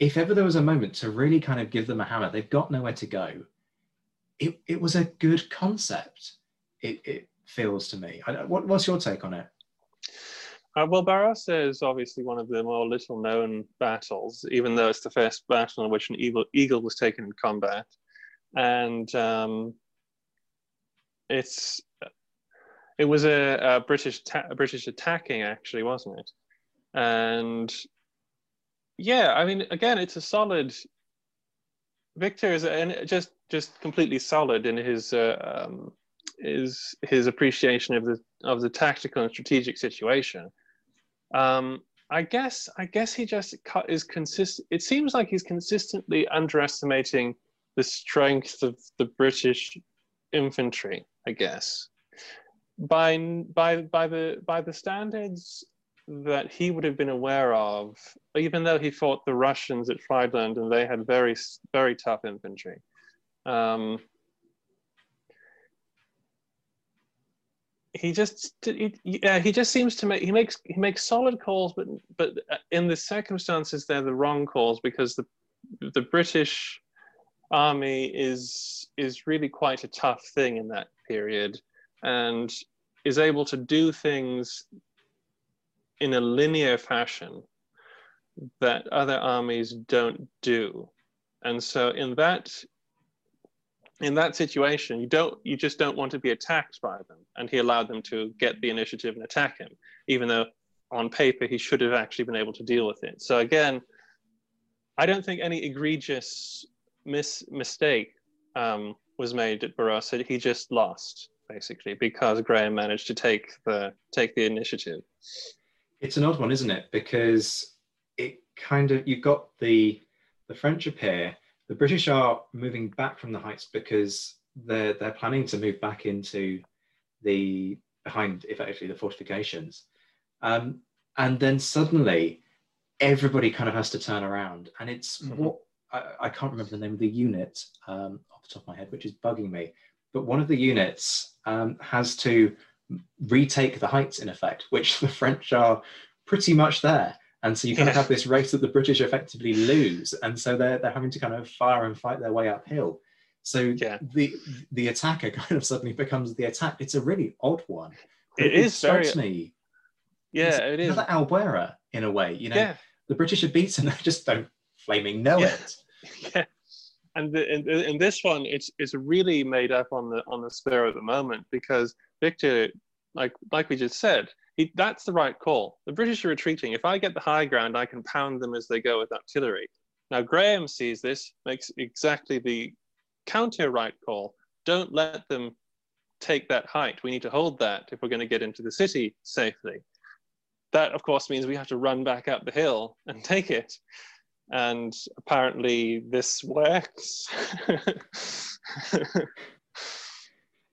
If ever there was a moment to really kind of give them a hammer, they've got nowhere to go it, it was a good concept. It, it feels to me. I, what, what's your take on it? Uh, well, Barrosa is obviously one of the more little known battles, even though it's the first battle in which an eagle, eagle was taken in combat. And um, it's it was a, a British ta- British attacking actually, wasn't it? And yeah, I mean, again, it's a solid. Victor is and just just completely solid in his uh, um, his his appreciation of the of the tactical and strategic situation. Um, I guess I guess he just cu- is consistent. It seems like he's consistently underestimating the strength of the British infantry. I guess by by by the by the standards that he would have been aware of, even though he fought the Russians at Friedland and they had very very tough infantry. Um, he just he, yeah he just seems to make he makes he makes solid calls but but in the circumstances they're the wrong calls because the the british army is is really quite a tough thing in that period and is able to do things in a linear fashion that other armies don't do. And so in that in that situation you don't you just don't want to be attacked by them. And he allowed them to get the initiative and attack him even though on paper he should have actually been able to deal with it. So again i don't think any egregious mis- mistake um, was made at Barrosa. he just lost basically because graham managed to take the take the initiative It's an odd one, isn't it? Because it kind of you've got the the French appear, the British are moving back from the heights because they're they're planning to move back into the behind effectively the fortifications. Um, and then suddenly everybody kind of has to turn around. And it's Mhm. what I, I can't remember the name of the unit um, off the top of my head, which is bugging me. But one of the units um, has to retake the heights in effect, which [LAUGHS] the French are pretty much there. And so you kind of have this race that the British effectively lose. And so they're, they're having to kind of fire and fight their way uphill. So Yeah. the the attacker [LAUGHS] kind of suddenly becomes the attack. It's a really odd one. It is strikes very- me. yeah it's it is Another Albuera in a way. You know, yeah the British are beaten, [LAUGHS] they just don't flaming know Yeah. it. Yeah. And the, in this one it's it's really made up on the on the spur of the moment because victor like like we just said he, that's the right call. The british are retreating. If i get the high ground i can pound them as they go with artillery. Now graham sees this makes exactly the counter right call. Don't let them take that height. We need to hold that if we're going to get into the city safely. That of course means we have to run back up the hill and [LAUGHS] take it and apparently this works.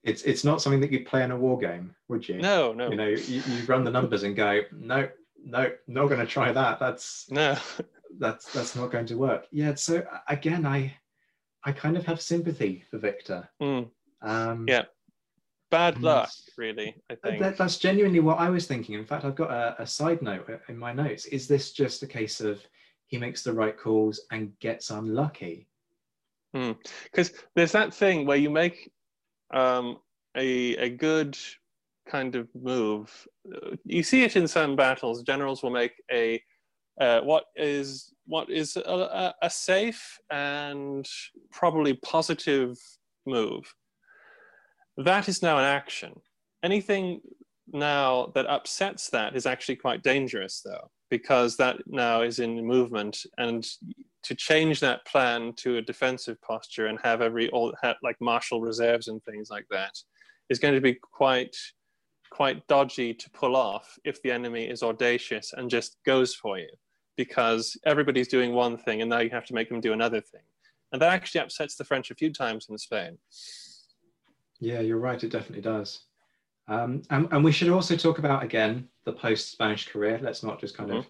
It's it's not something that you'd play in a war game, would you? no, no, You know, you, you run the numbers and go, no, no, not going to try that. That's no. that's that's not going to work. Yeah. So again, I I kind of have sympathy for Victor. Mm, Um, yeah. Bad luck, really, I think. that- that's genuinely what I was thinking. In fact, I've got a, a side note in my notes. Is this just a case of he makes the right calls and gets unlucky? because there's that thing where you make um, a a good kind of move. Uh, You see it in some battles. Generals will make a uh, what is what is a, a safe and probably positive move. That is now an action. Anything now that upsets that is actually quite dangerous, though, because that now is in movement, and to change that plan to a defensive posture and have every all like martial reserves and things like that is going to be quite quite dodgy to pull off if the enemy is audacious and just goes for you because everybody's doing one thing and now you have to make them do another thing and that actually upsets the french a few times in spain Yeah, you're right. It definitely does. Um, and, and we should also talk about again the post-Spanish career. Let's not just kind of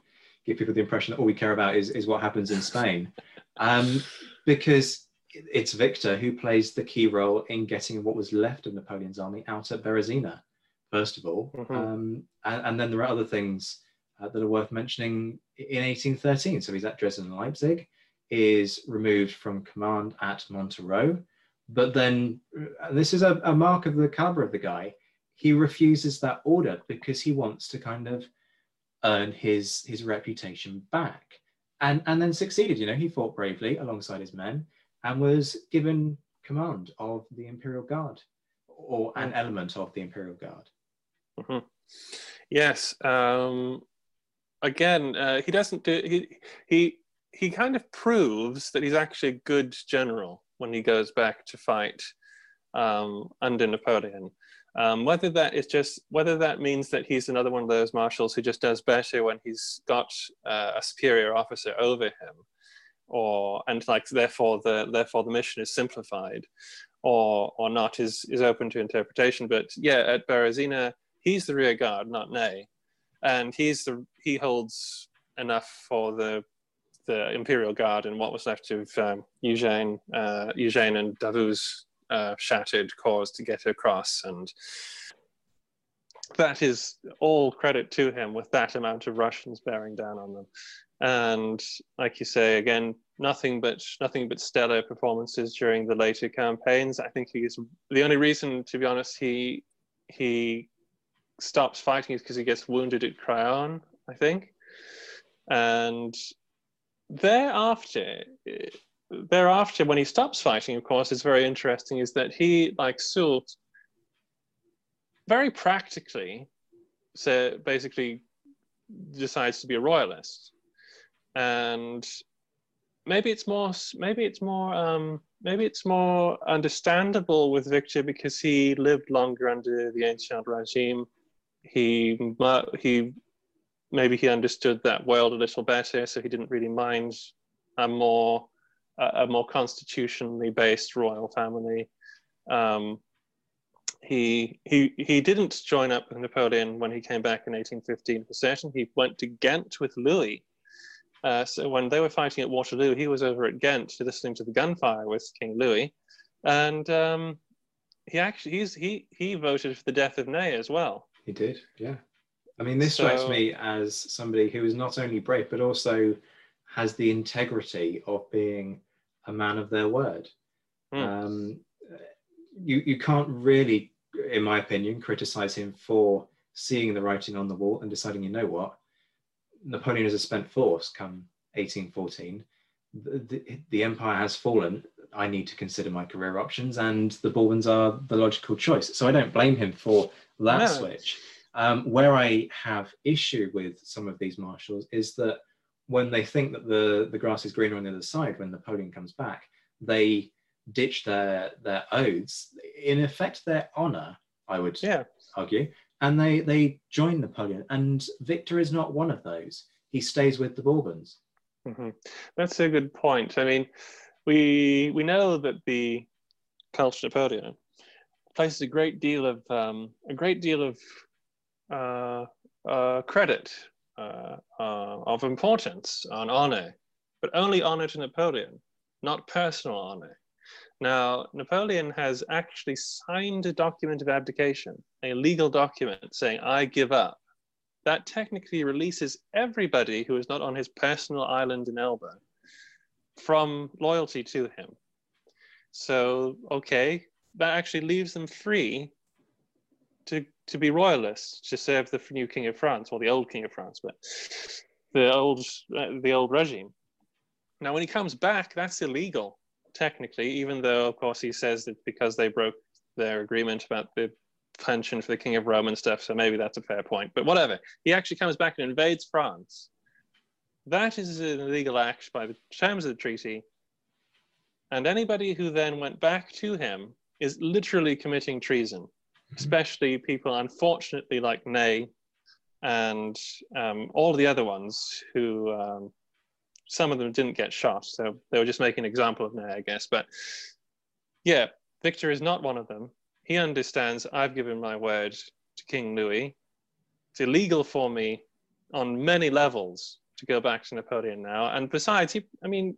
give people the impression that all we care about is, is what happens in Spain, um, because it's Victor who plays the key role in getting what was left of Napoleon's army out at Berezina, first of all, Mhm. um, and, and then there are other things uh, that are worth mentioning in 1813. So he's at Dresden and Leipzig, is removed from command at Montereau, but then uh, this is a, a mark of the caliber of the guy. He refuses that order because he wants to kind of earn his his reputation back, and and then succeeded. You know, he fought bravely alongside his men and was given command of the Imperial Guard, or an element of the Imperial Guard. Mhm. Yes. Um, again, uh, he doesn't do he he he kind of proves that he's actually a good general when he goes back to fight um, under Napoleon. Um, whether that is just whether that means that he's another one of those marshals who just does better when he's got uh, a superior officer over him, or and like therefore the therefore the mission is simplified, or or not is is open to interpretation. But yeah, at Berezina, he's the rear guard, not Ney, and he's the he holds enough for the the Imperial Guard and what was left of um, Eugene uh, Eugene and Davout's uh, shattered cause to get across, and that is all credit to him with that amount of Russians bearing down on them. And like you say again, nothing but nothing but stellar performances during the later campaigns. I think he's the only reason, to be honest, he he stops fighting is because he gets wounded at Craonne, I think, and thereafter thereafter when he stops fighting of course is very interesting is that he like Soult very practically so basically decides to be a royalist. And maybe it's more maybe it's more um, maybe it's more understandable with Victor because he lived longer under the ancient regime. He he maybe he understood that world a little better so he didn't really mind a more a more constitutionally based royal family um, he he he didn't join up with Napoleon when he came back in 1815 for certain. He went to Ghent with Louis. Uh, so when they were fighting at Waterloo, he was over at Ghent listening to the gunfire with King Louis, and um, he actually he's he he voted for the death of Ney as well. He did, yeah. I mean, this strikes me as somebody who is not only brave but also has the integrity of being a man of their word. Hmm. Um, you you can't really, in my opinion, criticize him for seeing the writing on the wall and deciding, you know what, Napoleon is a spent force come 1814. The, the, the empire has fallen. I need to consider my career options, and the Bourbons are the logical choice. So I don't blame him for that No. switch. Um, where I have issue with some of these marshals is that when they think that the, the grass is greener on the other side, when Napoleon comes back, they ditch their their oaths, in effect their honor, I would Yeah, argue, and they they join Napoleon. And Victor is not one of those. He stays with the Bourbons. hmm That's a good point. I mean, we we know that the Count Napoleon places a great deal of um, a great deal of uh, uh, credit uh, uh, of importance on honor, but only honor to Napoleon, not personal honor. Now, Napoleon has actually signed a document of abdication, a legal document saying, I give up. That technically releases everybody who is not on his personal island in Elba from loyalty to him. So, okay, that actually leaves them free to, to be royalists, to serve the new king of France, or the old king of France, but the old, uh, the old regime. Now, when he comes back, that's illegal technically, even though, of course, he says that because they broke their agreement about the pension for the King of Rome and stuff, so maybe that's a fair point. But whatever, he actually comes back and invades France. That is an illegal act by the terms of the treaty. And anybody who then went back to him is literally committing treason. Especially people, unfortunately, like Ney and um, all the other ones who um, some of them didn't get shot, so they were just making an example of Ney, I guess. But yeah, Victor is not one of them. He understands I've given my word to King Louis. It's illegal for me on many levels to go back to Napoleon now. And besides, he, I mean,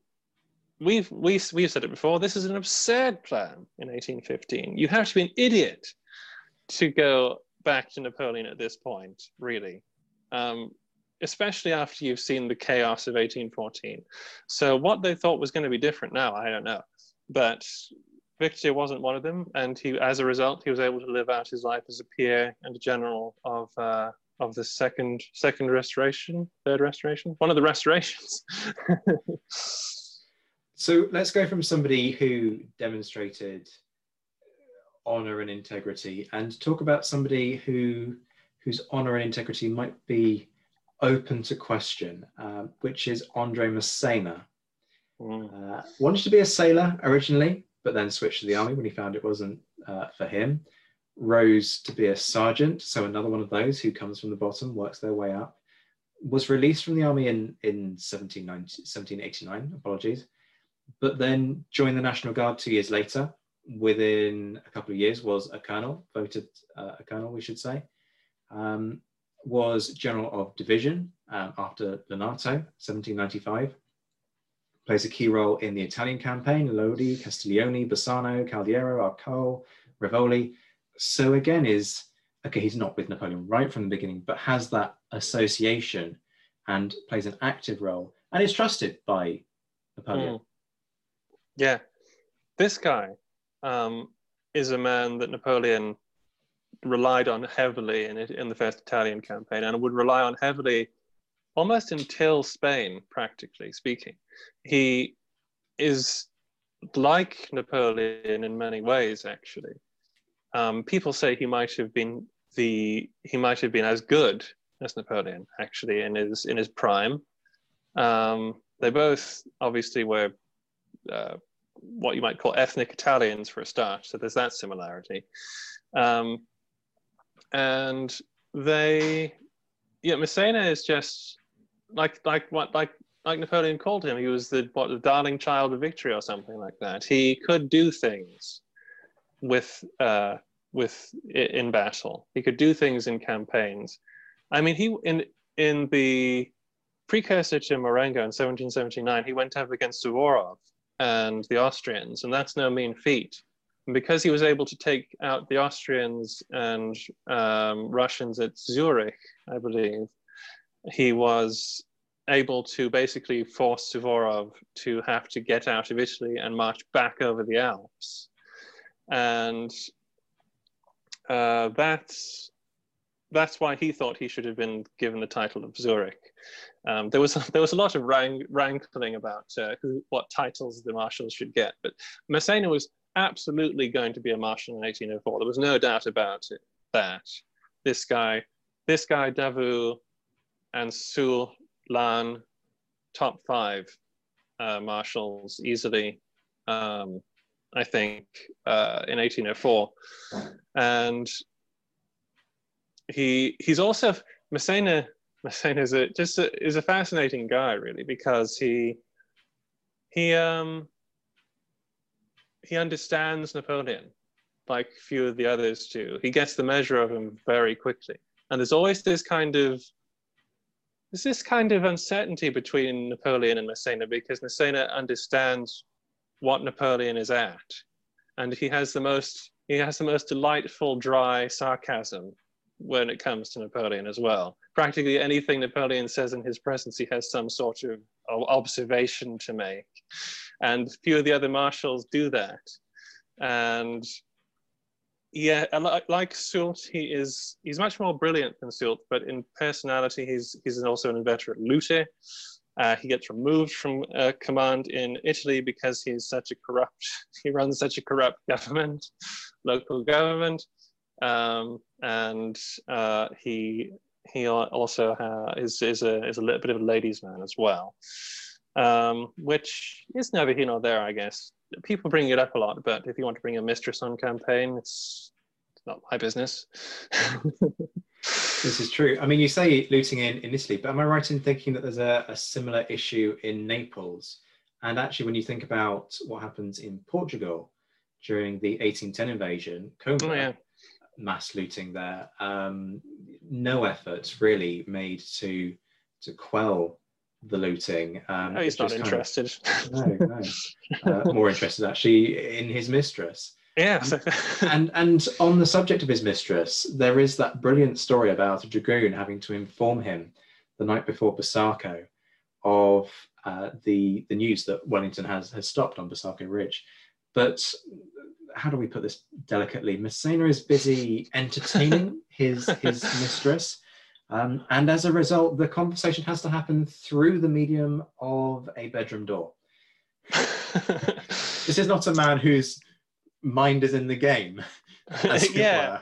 we've we, we've said it before. This is an absurd plan in 1815. You have to be an idiot to go back to Napoleon at this point, really. Um, especially after you've seen the chaos of 1814. So what they thought was going to be different now, I don't know. But Victor wasn't one of them, and he, as a result, he was able to live out his life as a peer and a general of uh, of the second second restoration, third restoration, one of the restorations. [LAUGHS] so let's go from somebody who demonstrated honor and integrity, and talk about somebody who whose honor and integrity might be open to question, uh, which is Andre Massena. Mm. Uh, wanted to be a sailor originally, but then switched to the army when he found it wasn't uh, for him. Rose to be a sergeant, so another one of those who comes from the bottom, works their way up. Was released from the army in, in 1789, apologies, but then joined the National Guard two years later. Within a couple of years, was a colonel, voted uh, a colonel, we should say. Um, was general of division um, after Lonato, 1795. Plays a key role in the Italian campaign, Lodi, Castiglione, Bassano, Caldiero, Arcole, Rivoli. So again is, okay, he's not with Napoleon right from the beginning, but has that association and plays an active role and is trusted by Napoleon. Mm. Yeah, this guy um, is a man that Napoleon relied on heavily in in the first Italian campaign, and would rely on heavily almost until Spain, practically speaking. He is like Napoleon in many ways, actually. Um, people say he might have been the he might have been as good as Napoleon actually in his in his prime. Um, they both obviously were uh, what you might call ethnic Italians for a start, so there's that similarity. Um, and they yeah Massena is just like like what like like Napoleon called him. He was the what the darling child of victory or something like that. He could do things with uh with in battle. He could do things in campaigns. I mean he in in the precursor to Marengo in 1779 he went up against Suvorov and the Austrians and that's no mean feat and because he was able to take out the Austrians and um, Russians at Zurich, I believe, he was able to basically force Suvorov to have to get out of Italy and march back over the Alps. And uh, that's that's why he thought he should have been given the title of Zurich. Um, there was [LAUGHS] there was a lot of wrang- wrangling about uh, who, what titles the marshals should get, but Massena was absolutely going to be a Marshal in 1804. There was no doubt about it, that. This guy, this guy, Davout and Soult, Lannes, top five uh, marshals easily, um, I think, uh, in 1804. And he he's also, Massena, [LAUGHS] Massena is a, just a, is a fascinating guy, really, because he, he, um, he understands Napoleon like few of the others do. He gets the measure of him very quickly. And there's always this kind of there's this kind of uncertainty between Napoleon and Massena because Massena understands what Napoleon is at. and he has the most he has the most delightful dry sarcasm when it comes to Napoleon as well. Practically anything Napoleon says in his presence, he has some sort of observation to make, and few of the other marshals do that. And yeah, like Soult, he is he's much more brilliant than Soult, but in personality, he's he's also an inveterate looter. Uh, he gets removed from uh, command in Italy because he's such a corrupt. [LAUGHS] He runs such a corrupt government, local government, um, and uh, he he also is is a is a little bit of a ladies' man as well, um, which is neither here nor there, I guess people bring it up a lot, but if you want to bring a mistress on campaign, it's, it's not my business. this is true. I mean, you say looting in, in Italy, but am I right in thinking that there's a, a similar issue in Naples? And actually, when you think about what happens in Portugal during the 1810 invasion, Coimbra, oh, yeah. Mass looting there, um, no efforts really made to to quell the looting. Um, oh, he's not interested. Of, no, no. [LAUGHS] Uh, more interested actually in his mistress. Yeah. Um, and and on the subject of his mistress, there is that brilliant story about a dragoon having to inform him the night before Busaco of uh, the the news that Wellington has has stopped on Busaco Ridge. But how do we put this delicately? Massena is busy entertaining his his [LAUGHS] mistress um, and as a result, the conversation has to happen through the medium of a bedroom door. [LAUGHS] this is not a man whose mind is in the game. [LAUGHS] yeah.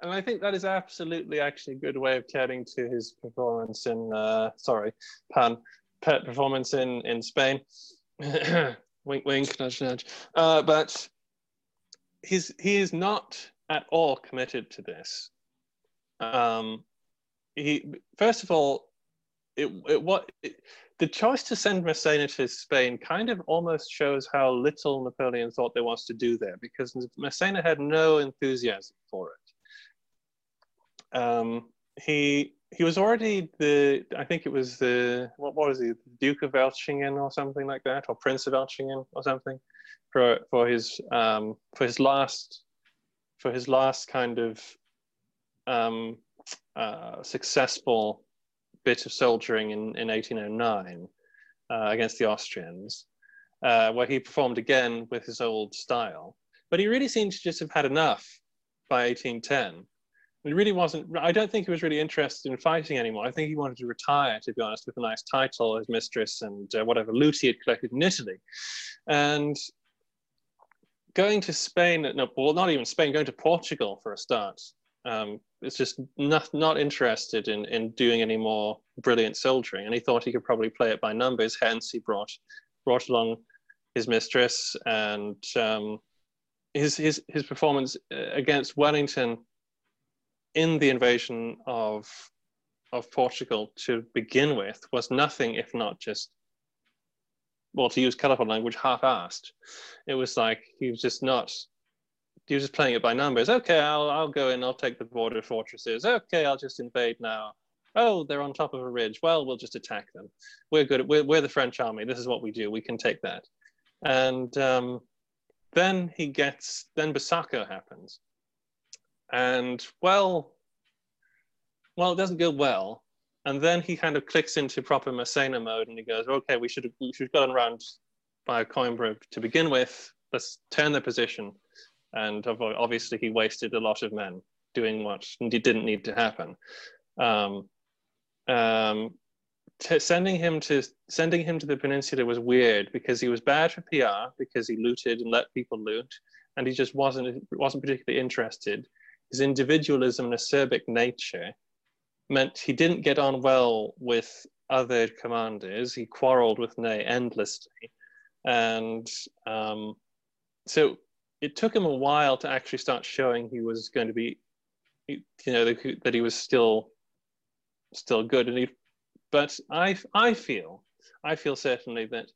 And I think that is absolutely actually a good way of getting to his performance in, uh, sorry, pan, pet performance in, in Spain. [CLEARS THROAT] wink, wink, nudge, nudge. Uh, but he's, he is not at all committed to this. Um, he first of all, it, it what it, the choice to send Massena to Spain kind of almost shows how little Napoleon thought there was to do there, because Massena had no enthusiasm for it. Um, he he was already the I think it was the what was he Duke of Elchingen or something like that, or Prince of Elchingen or something, for for his um, for his last for his last kind of um, uh, successful bit of soldiering in, in 1809 uh, against the Austrians, uh, where he performed again with his old style. But he really seemed to just have had enough by 1810. He really wasn't, I don't think he was really interested in fighting anymore. I think he wanted to retire, to be honest, with a nice title, his mistress, and uh, whatever loot he had collected in Italy. And going to Spain, no, well, not even Spain, going to Portugal for a start, um, is just not not interested in in doing any more brilliant soldiering, and he thought he could probably play it by numbers. Hence, he brought brought along his mistress and um, his his his performance uh, against Wellington in the invasion of of Portugal to begin with was nothing if not just well to use colourful language half-assed. It was like he was just not he was just playing it by numbers. Okay, I'll I'll go in. I'll take the border fortresses. Okay, I'll just invade now. Oh, they're on top of a ridge. Well, we'll just attack them. We're good. We're, we're the French army. This is what we do. We can take that. And um, then he gets. Then Busaco happens, and well, well, it doesn't go well. And then he kind of clicks into proper Massena mode, and he goes, "Okay, we should have we should have gone around by a coin Coimbra to begin with. Let's turn the position." and obviously he wasted a lot of men doing what didn't need to happen. Um, um, sending him to sending him to the peninsula was weird because he was bad for PR because he looted and let people loot, and he just wasn't wasn't particularly interested. His individualism and acerbic nature meant he didn't get on well with other commanders. He quarreled with Ney endlessly, and um, so it took him a while to actually start showing he was going to be, you know, that he was still, still good. And he, but I, I feel, I feel certainly that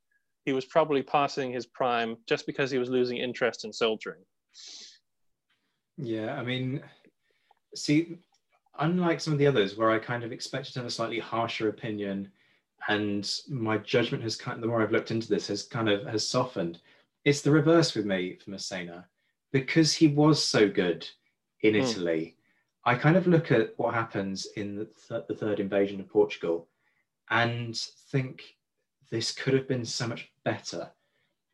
he was probably passing his prime just because he was losing interest in soldiering. Yeah, I mean, see, unlike some of the others where I kind of expected to have a slightly harsher opinion, and my judgment has kind of, the more I've looked into this has kind of has softened. It's the reverse with me for Massena. because he was so good in Hmm. Italy, I kind of look at what happens in the, th- the third invasion of Portugal and think this could have been so much better.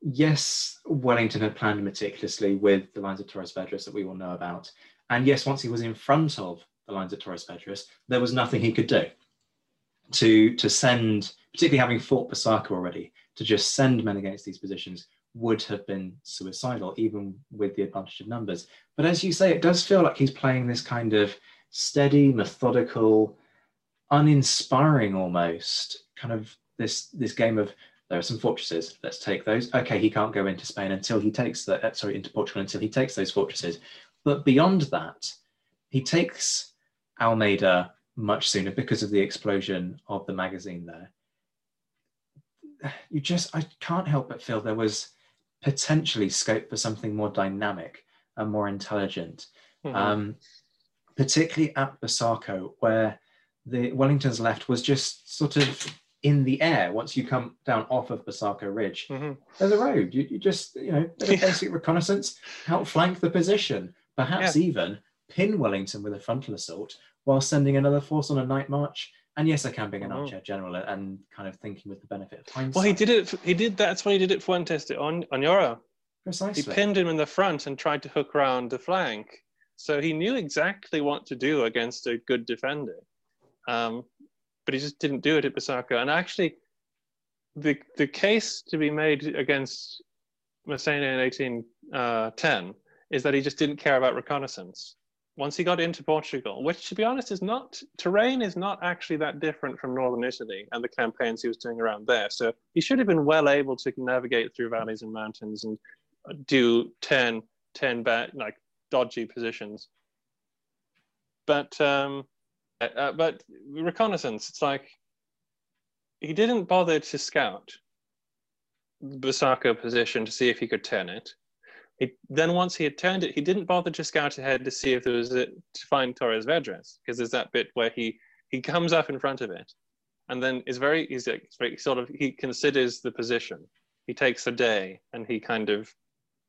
Yes, Wellington had planned meticulously with the lines of Torres Vedras that we all know about. And yes, once he was in front of the lines of Torres Vedras, there was nothing he could do to, to send, particularly having fought Busaco already, to just send men against these positions would have been suicidal, even with the advantage of numbers. But as you say, it does feel like he's playing this kind of steady, methodical, uninspiring almost kind of this this game of there are some fortresses. Let's take those. Okay, he can't go into Spain until he takes the uh, sorry into Portugal until he takes those fortresses. But beyond that, he takes Almeida much sooner because of the explosion of the magazine there. You just I can't help but feel there was potentially scope for something more dynamic and more intelligent. Mhm. Um, particularly at Busaco, where the Wellington's left was just sort of in the air. Once you come down off of Busaco Ridge, Mhm. there's a road. You, you just, you know, bit of [LAUGHS] Yeah. basic reconnaissance, outflank the position, perhaps even pin Wellington with a frontal assault while sending another force on a night march. And yes, I can being an Mhm. armchair general and kind of thinking with the benefit of hindsight. Well, he did it. He did. That's why he did it for Fuentes on Oñoro. He precisely. pinned him in the front and tried to hook around the flank. So he knew exactly what to do against a good defender. Um, but he just didn't do it at Busaco. And actually, the the case to be made against Massena in 1810 is that he just didn't care about reconnaissance. Once he got into Portugal, which to be honest is not terrain is not actually that different from northern Italy and the campaigns he was doing around there. So he should have been well able to navigate through valleys and mountains and do 10, 10 bad, like dodgy positions. But um, uh, but reconnaissance, it's like he didn't bother to scout the Busaco position to see if he could turn it. He, then once he had turned it, he didn't bother to scout ahead to see if there was a, to find Torres Vedras because there's that bit where he he comes up in front of it, and then is very he's like, very sort of he considers the position. He takes a day and he kind of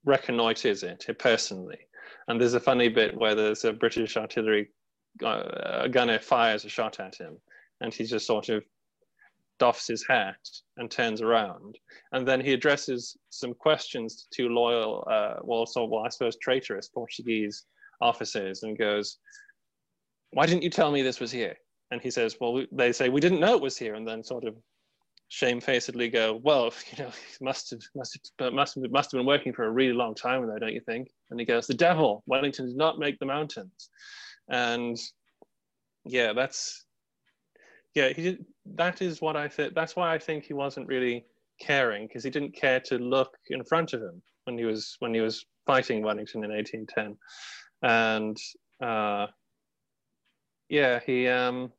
reconnoiters it personally. And there's a funny bit where there's a British artillery uh, gunner fires a shot at him, and he just sort of doffs his hat and turns around. And then he addresses some questions to two loyal, uh, well, also, well, I suppose traitorous Portuguese officers and goes, Why didn't you tell me this was here? And he says, Well, we, they say, We didn't know it was here. And then sort of shamefacedly go, Well, [LAUGHS] you know, must have, must have, must have, must have been working for a really long time though, don't you think? And he goes, The devil, Wellington did not make the mountains. And yeah, that's, yeah, he did. That is what I think. That's why I think he wasn't really caring because he didn't care to look in front of him when he was when he was fighting Wellington in 1810, and uh, yeah, he um,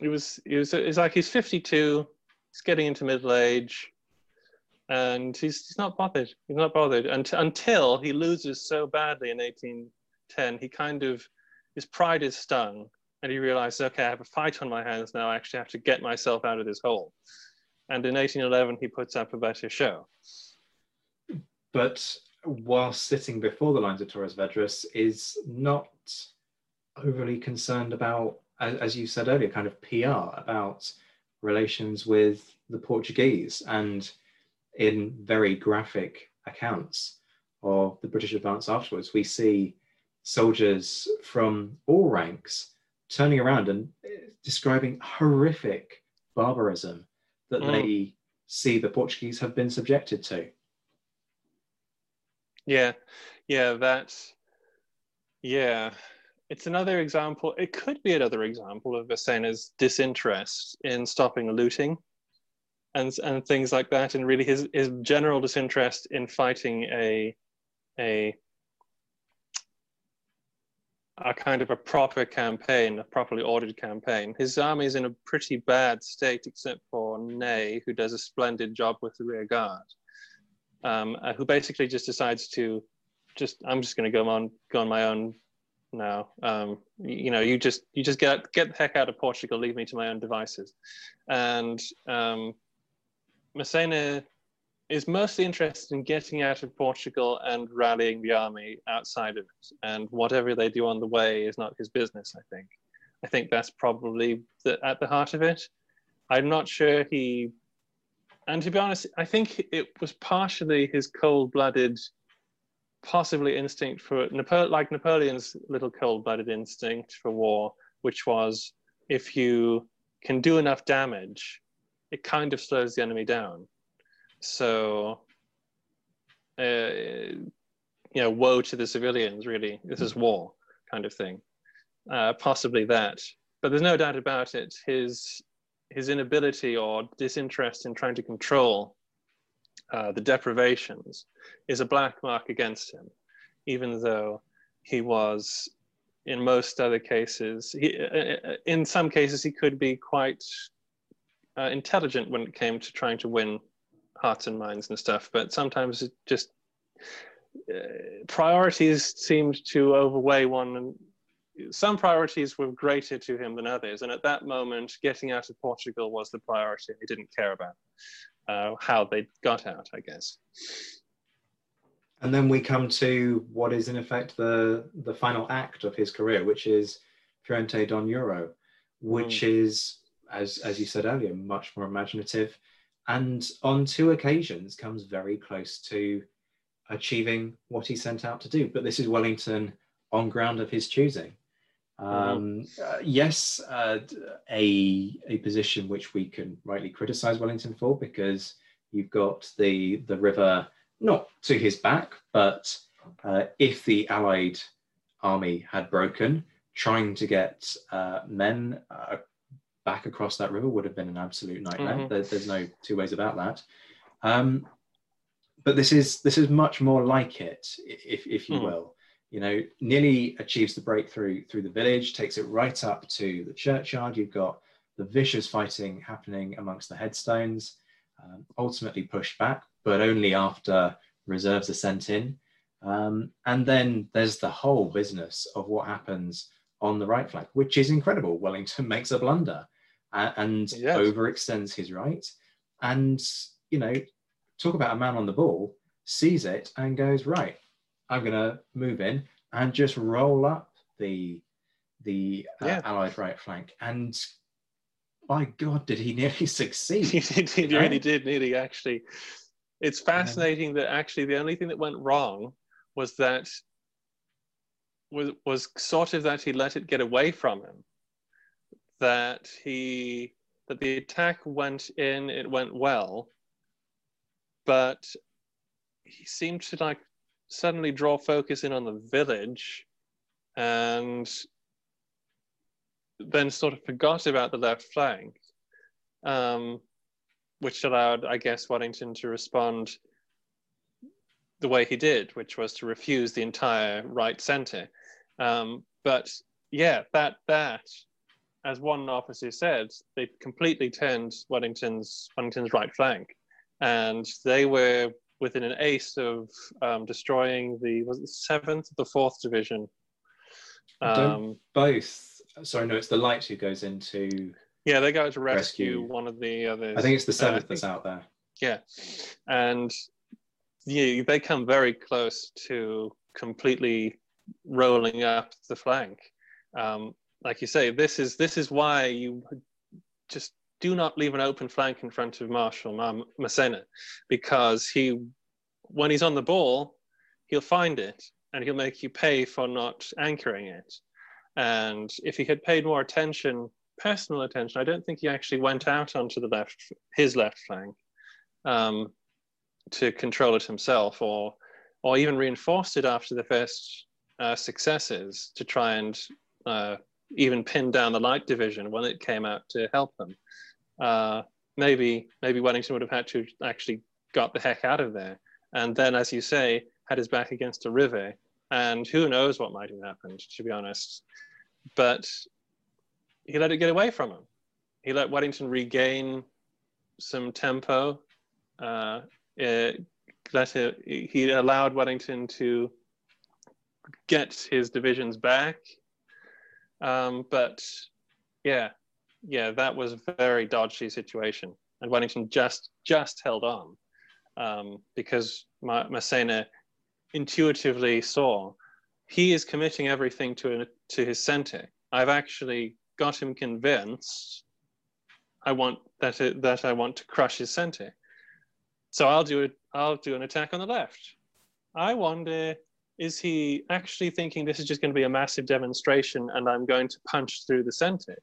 he was he was it's like he's 52, he's getting into middle age, and he's he's not bothered. He's not bothered until until he loses so badly in 1810. He kind of his pride is stung and he realizes, okay, I have a fight on my hands now. I actually have to get myself out of this hole. And in 1811, he puts up a better show. but while sitting before the lines of Torres Vedras, is not overly concerned about, as, as you said earlier, kind of PR about relations with the Portuguese, and in very graphic accounts of the British advance afterwards, we see soldiers from all ranks turning around and eh, describing horrific barbarism that Mm. they see the Portuguese have been subjected to. Yeah, yeah, that's, yeah. It's another example, it could be another example of Massena's disinterest in stopping looting and, and things like that, and really his, his general disinterest in fighting a, a, a kind of a proper campaign, a properly ordered campaign. His army is in a pretty bad state, except for Ney, who does a splendid job with the rear guard, um, uh, who basically just decides to just I'm just going to go on go on my own now. Um, you, know, you just you just get get the heck out of Portugal, leave me to my own devices, and um, Massena is mostly interested in getting out of Portugal and rallying the army outside of it. And whatever they do on the way is not his business, I think. I think that's probably the, at the heart of it. I'm not sure he, and to be honest, I think it was partially his cold blooded, possibly instinct for, like Napoleon's little cold blooded instinct for war, which was if you can do enough damage, it kind of slows the enemy down so, uh, you know, woe to the civilians, really. This is war kind of thing. Uh, possibly that. But there's no doubt about it. His, his inability or disinterest in trying to control uh, the deprivations is a black mark against him, even though he was, in most other cases, he, uh, uh, in some cases, he could be quite uh, intelligent when it came to trying to win hearts and minds and stuff, but sometimes it just uh, priorities seemed to overweigh one and some priorities were greater to him than others. And at that moment, getting out of Portugal was the priority. He didn't care about uh, how they got out, I guess. And then we come to what is in effect the the final act of his career, which is Fuentes d'Oñoro, which mm. is, as as you said earlier, much more imaginative and on two occasions comes very close to achieving what he sent out to do. But this is Wellington on ground of his choosing. Um, uh, yes, uh, a a position which we can rightly criticise Wellington for because you've got the the river not to his back, but uh, if the Allied army had broken, trying to get uh, men uh, back across that river would have been an absolute nightmare. Mm-hmm. There, there's no two ways about that. Um, but this is this is much more like it, if if you mm. will. You know, nearly achieves the breakthrough through the village, takes it right up to the churchyard. You've got the vicious fighting happening amongst the headstones. Um, ultimately pushed back, but only after reserves are sent in. Um, and then there's the whole business of what happens on the right flank, which is incredible. Wellington [LAUGHS] makes a blunder and yes. overextends his right. And, you know, talk about a man on the ball, sees it and goes, right, I'm going to move in and just roll up the the uh, yeah. Allied right flank. And by God, did he nearly [LAUGHS] succeed? he, did, he really did nearly, actually. It's fascinating that actually the only thing that went wrong was that was was sort of that he let it get away from him that he that the attack went in, it went well, but he seemed to like suddenly draw focus in on the village and then sort of forgot about the left flank, um, which allowed, I guess, Wellington to respond the way he did, which was to refuse the entire right center. Um, but yeah, that that as one officer said, they completely turned Wellington's Wellington's right flank, and they were within an ace of um, destroying the was it seventh, the fourth division. Um, both. Sorry, no, it's the light who goes into. Yeah, they go to rescue, rescue. one of the others. I think it's the uh, seventh uh, that's out there. Yeah, and yeah, they come very close to completely rolling up the flank. Um, like you say, this is this is why you just do not leave an open flank in front of Marshal Massena, because he, when he's on the ball, he'll find it and he'll make you pay for not anchoring it. And if he had paid more attention, personal attention, I don't think he actually went out onto the left, his left flank, um, to control it himself, or or even reinforced it after the first uh, successes to try and uh, even pinned down the light division when it came out to help them. Uh, maybe maybe Wellington would have had to actually got the heck out of there, and then, as you say, had his back against a river, and who knows what might have happened, to be honest. But he let it get away from him. He let Wellington regain some tempo. Uh, let it, he allowed Wellington to get his divisions back um, but yeah, yeah, that was a very dodgy situation, and Wellington just just held on. um, because Ma- Massena intuitively saw he is committing everything to to his center. I've actually got him convinced. I want that it, that I want to crush his center. So I'll do it. I'll do an attack on the left. I wonder, is he actually thinking this is just going to be a massive demonstration and I'm going to punch through the center,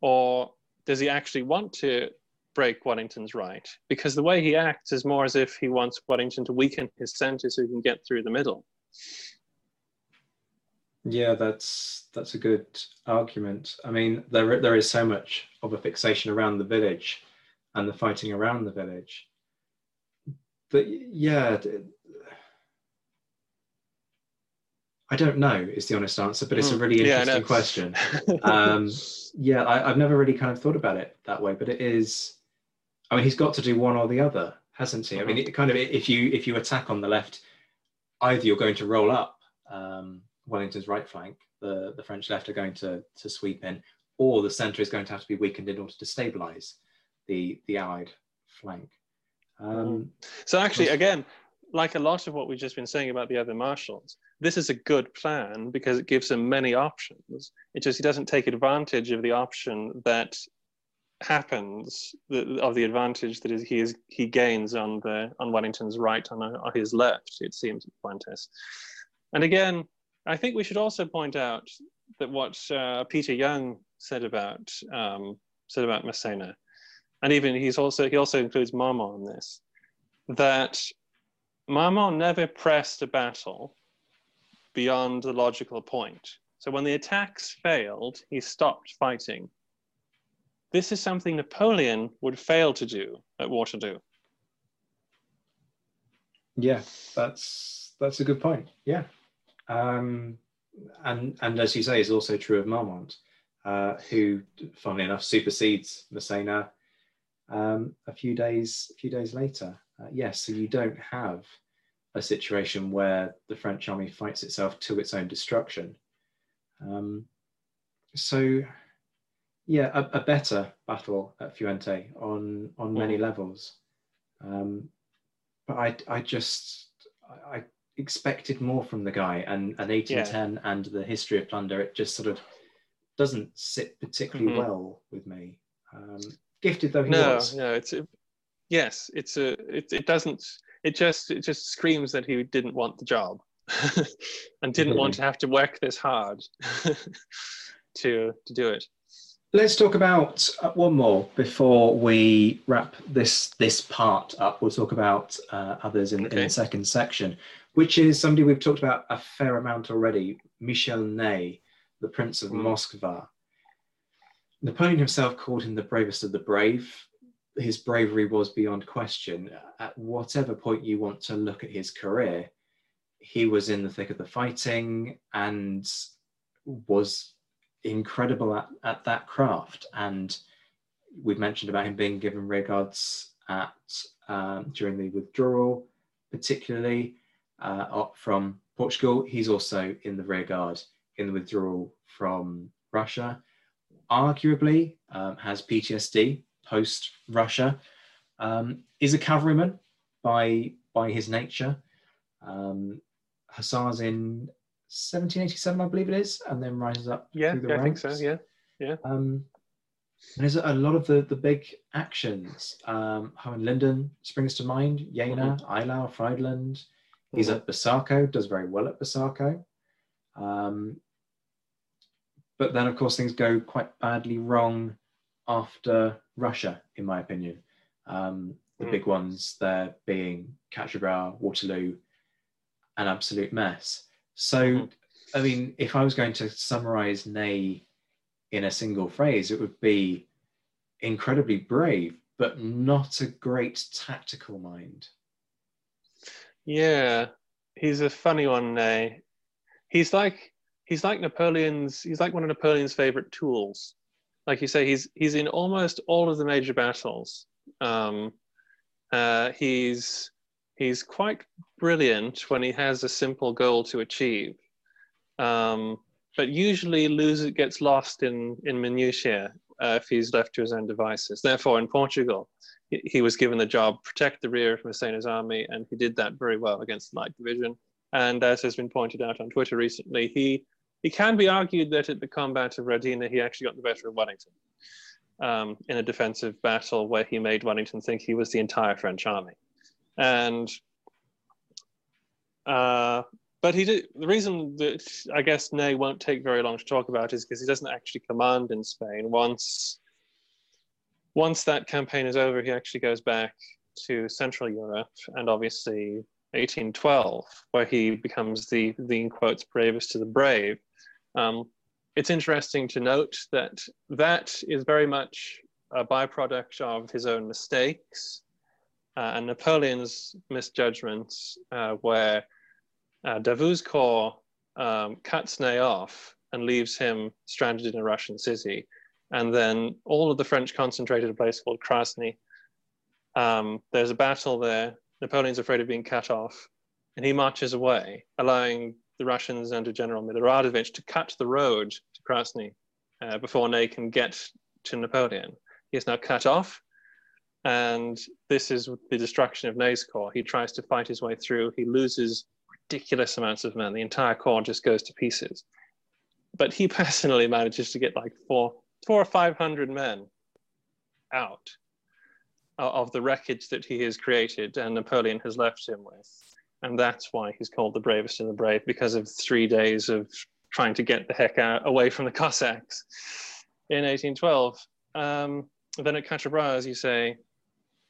or does he actually want to break Wellington's right? Because the way he acts is more as if he wants Wellington to weaken his center so he can get through the middle. Yeah, that's that's a good argument. I mean, there there is so much of a fixation around the village and the fighting around the village. But yeah, I don't know is the honest answer, but it's a hmm. really interesting yeah, question. [LAUGHS] um, yeah, I, have never really kind of thought about it that way, but it is. I mean, he's got to do one or the other, hasn't he? I mean, mm-hmm. it kind of if you if you attack on the left, either you're going to roll up um, Wellington's right flank, the the French left are going to to sweep in, or the centre is going to have to be weakened in order to stabilise the the Allied flank. Um, mm-hmm. so actually, again, like a lot of what we've just been saying about the other marshals, this is a good plan because it gives him many options. It just he doesn't take advantage of the option that happens of the advantage that is, he is he gains on the on Wellington's right on, on his left. It seems Fuentes, and again, I think we should also point out that what uh, Peter Young said about um, said about Massena, and even he's also he also includes Marmont in this, that Marmont never pressed a battle beyond the logical point. So when the attacks failed, he stopped fighting. This is something Napoleon would fail to do at Waterloo. Yeah, that's that's a good point. Yeah, um, and and as you say, is also true of Marmont, uh, who, funnily enough, supersedes Massena um, a few days a few days later. Uh, yes, so you don't have a situation where the French army fights itself to its own destruction. Um, so, yeah, a, a, better battle at Fuente on on many mm. levels. Um, but I, I just, I expected more from the guy, and and 1810 yeah. and the history of plunder, it just sort of doesn't sit particularly mm-hmm. well with me. Um, gifted though he no, was. No, it's a, yes, it's a it, it doesn't it just it just screams that he didn't want the job [LAUGHS] and didn't want to have to work this hard [LAUGHS] to to do it. Let's talk about uh, one more before we wrap this this part up. We'll talk about uh, others in, okay. in the second section, which is somebody we've talked about a fair amount already. Michel Ney, the Prince of mm. Moskva. Napoleon himself called him the bravest of the brave his bravery was beyond question. At whatever point you want to look at his career, he was in the thick of the fighting and was incredible at, at that craft. And we've mentioned about him being given rear guards at um, during the withdrawal, particularly uh, from Portugal. He's also in the rear guard in the withdrawal from Russia. Arguably um, has PTSD post Russia, um, is a cavalryman by by his nature. Um, Hussars in 1787, I believe it is, and then rises up. Yeah, through the yeah I think so. Yeah, yeah. Um, and there's a lot of the the big actions. Um, Hohenlinden springs to mind. Jena, mm-hmm. Eylau, Friedland. He's mm-hmm. at Busaco, does very well at Busaco. Um, but then, of course, things go quite badly wrong after Russia, in my opinion. Um, the mm. big ones there being Quatre Waterloo, an absolute mess. So, mm. I mean, if I was going to summarize Ney in a single phrase, it would be incredibly brave, but not a great tactical mind. Yeah, he's a funny one, Ney. He's like he's like Napoleon's. He's like one of Napoleon's favorite tools like you say, he's he's in almost all of the major battles. Um, uh, he's he's quite brilliant when he has a simple goal to achieve, um, but usually loses gets lost in in minutiae uh, if he's left to his own devices. Therefore, in Portugal, he, he was given the job protect the rear of Massena's army, and he did that very well against the light division. And as has been pointed out on Twitter recently, he he can be argued that at the combat of Redinha, he actually got the better of Wellington um, in a defensive battle where he made Wellington think he was the entire French army. And uh, but he did. The reason that I guess Ney won't take very long to talk about is because he doesn't actually command in Spain. Once once that campaign is over, he actually goes back to Central Europe and obviously 1812, where he becomes the the in quotes bravest of the brave. Um, it's interesting to note that that is very much a byproduct of his own mistakes uh, and Napoleon's misjudgments, uh, where uh, corps um, cuts Ney off and leaves him stranded in a Russian city. And then all of the French concentrated a place called Krasny. Um, there's a battle there. Napoleon's afraid of being cut off, and he marches away, allowing the Russians under General Miloradovich to cut the road to Krasny uh, before Ney can get to Napoleon. He is now cut off, and this is the destruction of Ney's corps. He tries to fight his way through. He loses ridiculous amounts of men. The entire corps just goes to pieces. But he [LAUGHS] personally manages to get like four, four or five hundred men out of the wreckage that he has created and Napoleon has left him with. And that's why he's called the bravest of the brave because of three days of trying to get the heck out away from the [LAUGHS] Cossacks in 1812. Um, then at Bras, as you say,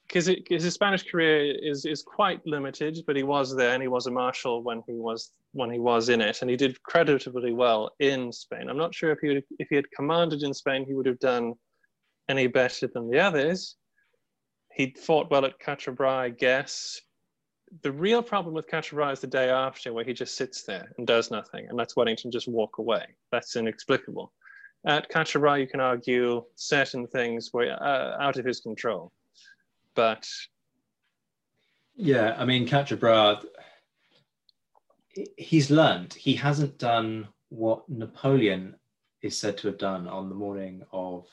because his Spanish career is is quite limited, but he was there and he was a marshal when he was when he was in it, and he did creditably well in Spain. I'm not sure if he would, if he had commanded in Spain, he would have done any better than the others. He fought well at Quatre I guess. The real problem with Bras is the day after, where he just sits there and does nothing, and lets Wellington just walk away. That's inexplicable. At Bras, you can argue certain things were uh, out of his control but yeah, I mean, Bras, he's learned. He hasn't done what Napoleon is said to have done on the morning of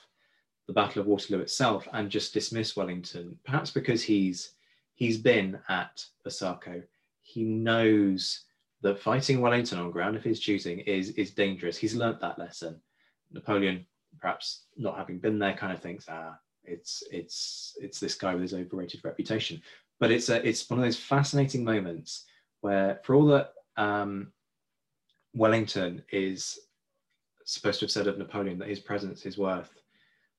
the Battle of Waterloo itself, and just dismiss Wellington. Perhaps because he's he's been at Busaco, he knows that fighting Wellington on ground of his choosing is is dangerous. He's learnt that lesson. Napoleon, perhaps not having been there, kind of thinks, ah, it's it's it's this guy with his overrated reputation. But it's a it's one of those fascinating moments where, for all that um, Wellington is supposed to have said of Napoleon that his presence is worth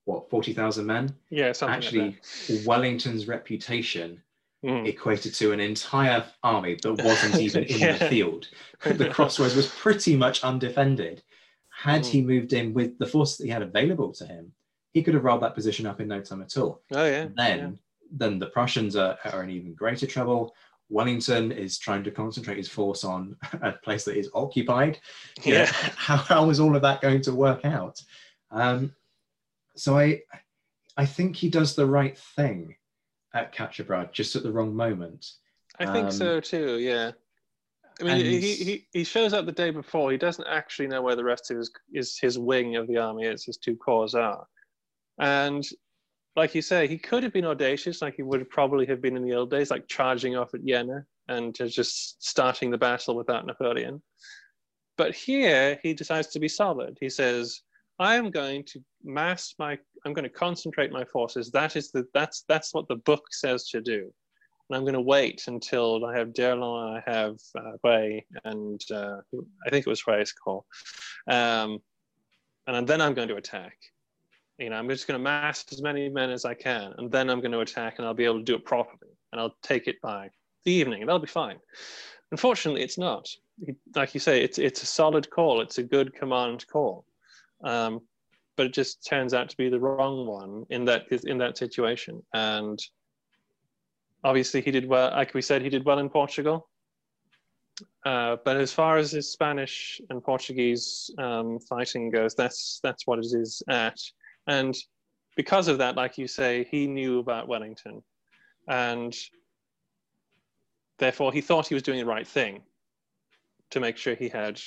what forty thousand men. Yeah, actually, like Wellington's reputation mm. equated to an entire army that [LAUGHS] wasn't even in the field. The [LAUGHS] crossroads was pretty much undefended. Had mm. he moved in with the force that he had available to him, he could have rolled that position up in no time at all. Oh yeah. then yeah. then the Prussians are, are in even greater trouble. Wellington is trying to concentrate his force on [LAUGHS] a place that is occupied. Yeah. how, how is all of that going to work out? Um, so I I think he does the right thing at Bras, just at the wrong moment. I think um, so too, yeah. I mean, he, he, he shows up the day before. He doesn't actually know where the rest of his, his, his wing of the army is, his two corps are. And like you say, he could have been audacious, like he would probably have been in the old days, like charging off at Jena and just starting the battle without Napoleon. But here he decides to be solid. He says, I am going to mass my I'm going to concentrate my forces. That is the that's that's what the book says to do. And I'm going to wait until I have D'Erlon, I have uh, Reille, and uh, I think it was Reille's call. Um, and then I'm going to attack you know, I'm just going to mass as many men as I can, and then I'm going to attack, and I'll be able to do it properly, and I'll take it by the evening, and that'll be fine. Unfortunately, it's not. Like you say, it's it's a solid call. It's a good command call, um, but it just turns out to be the wrong one in that in that situation. And obviously, he did well. Like we said, he did well in Portugal. Uh, but as far as his Spanish and Portuguese um, fighting goes, that's that's what it is at. And because of that, like you say, he knew about Wellington. And therefore, he thought he was doing the right thing to make sure he had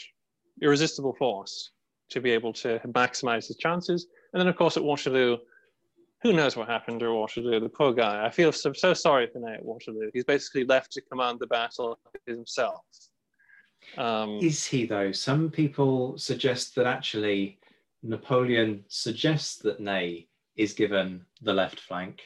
irresistible force to be able to maximize his chances. And then, of course, at Waterloo, who knows what happened to Waterloo? The poor guy. I feel so, so sorry for Ney at Waterloo. He's basically left to command the battle himself. Um, Is he though? Some people suggest that actually Napoleon suggests that Ney is given the left flank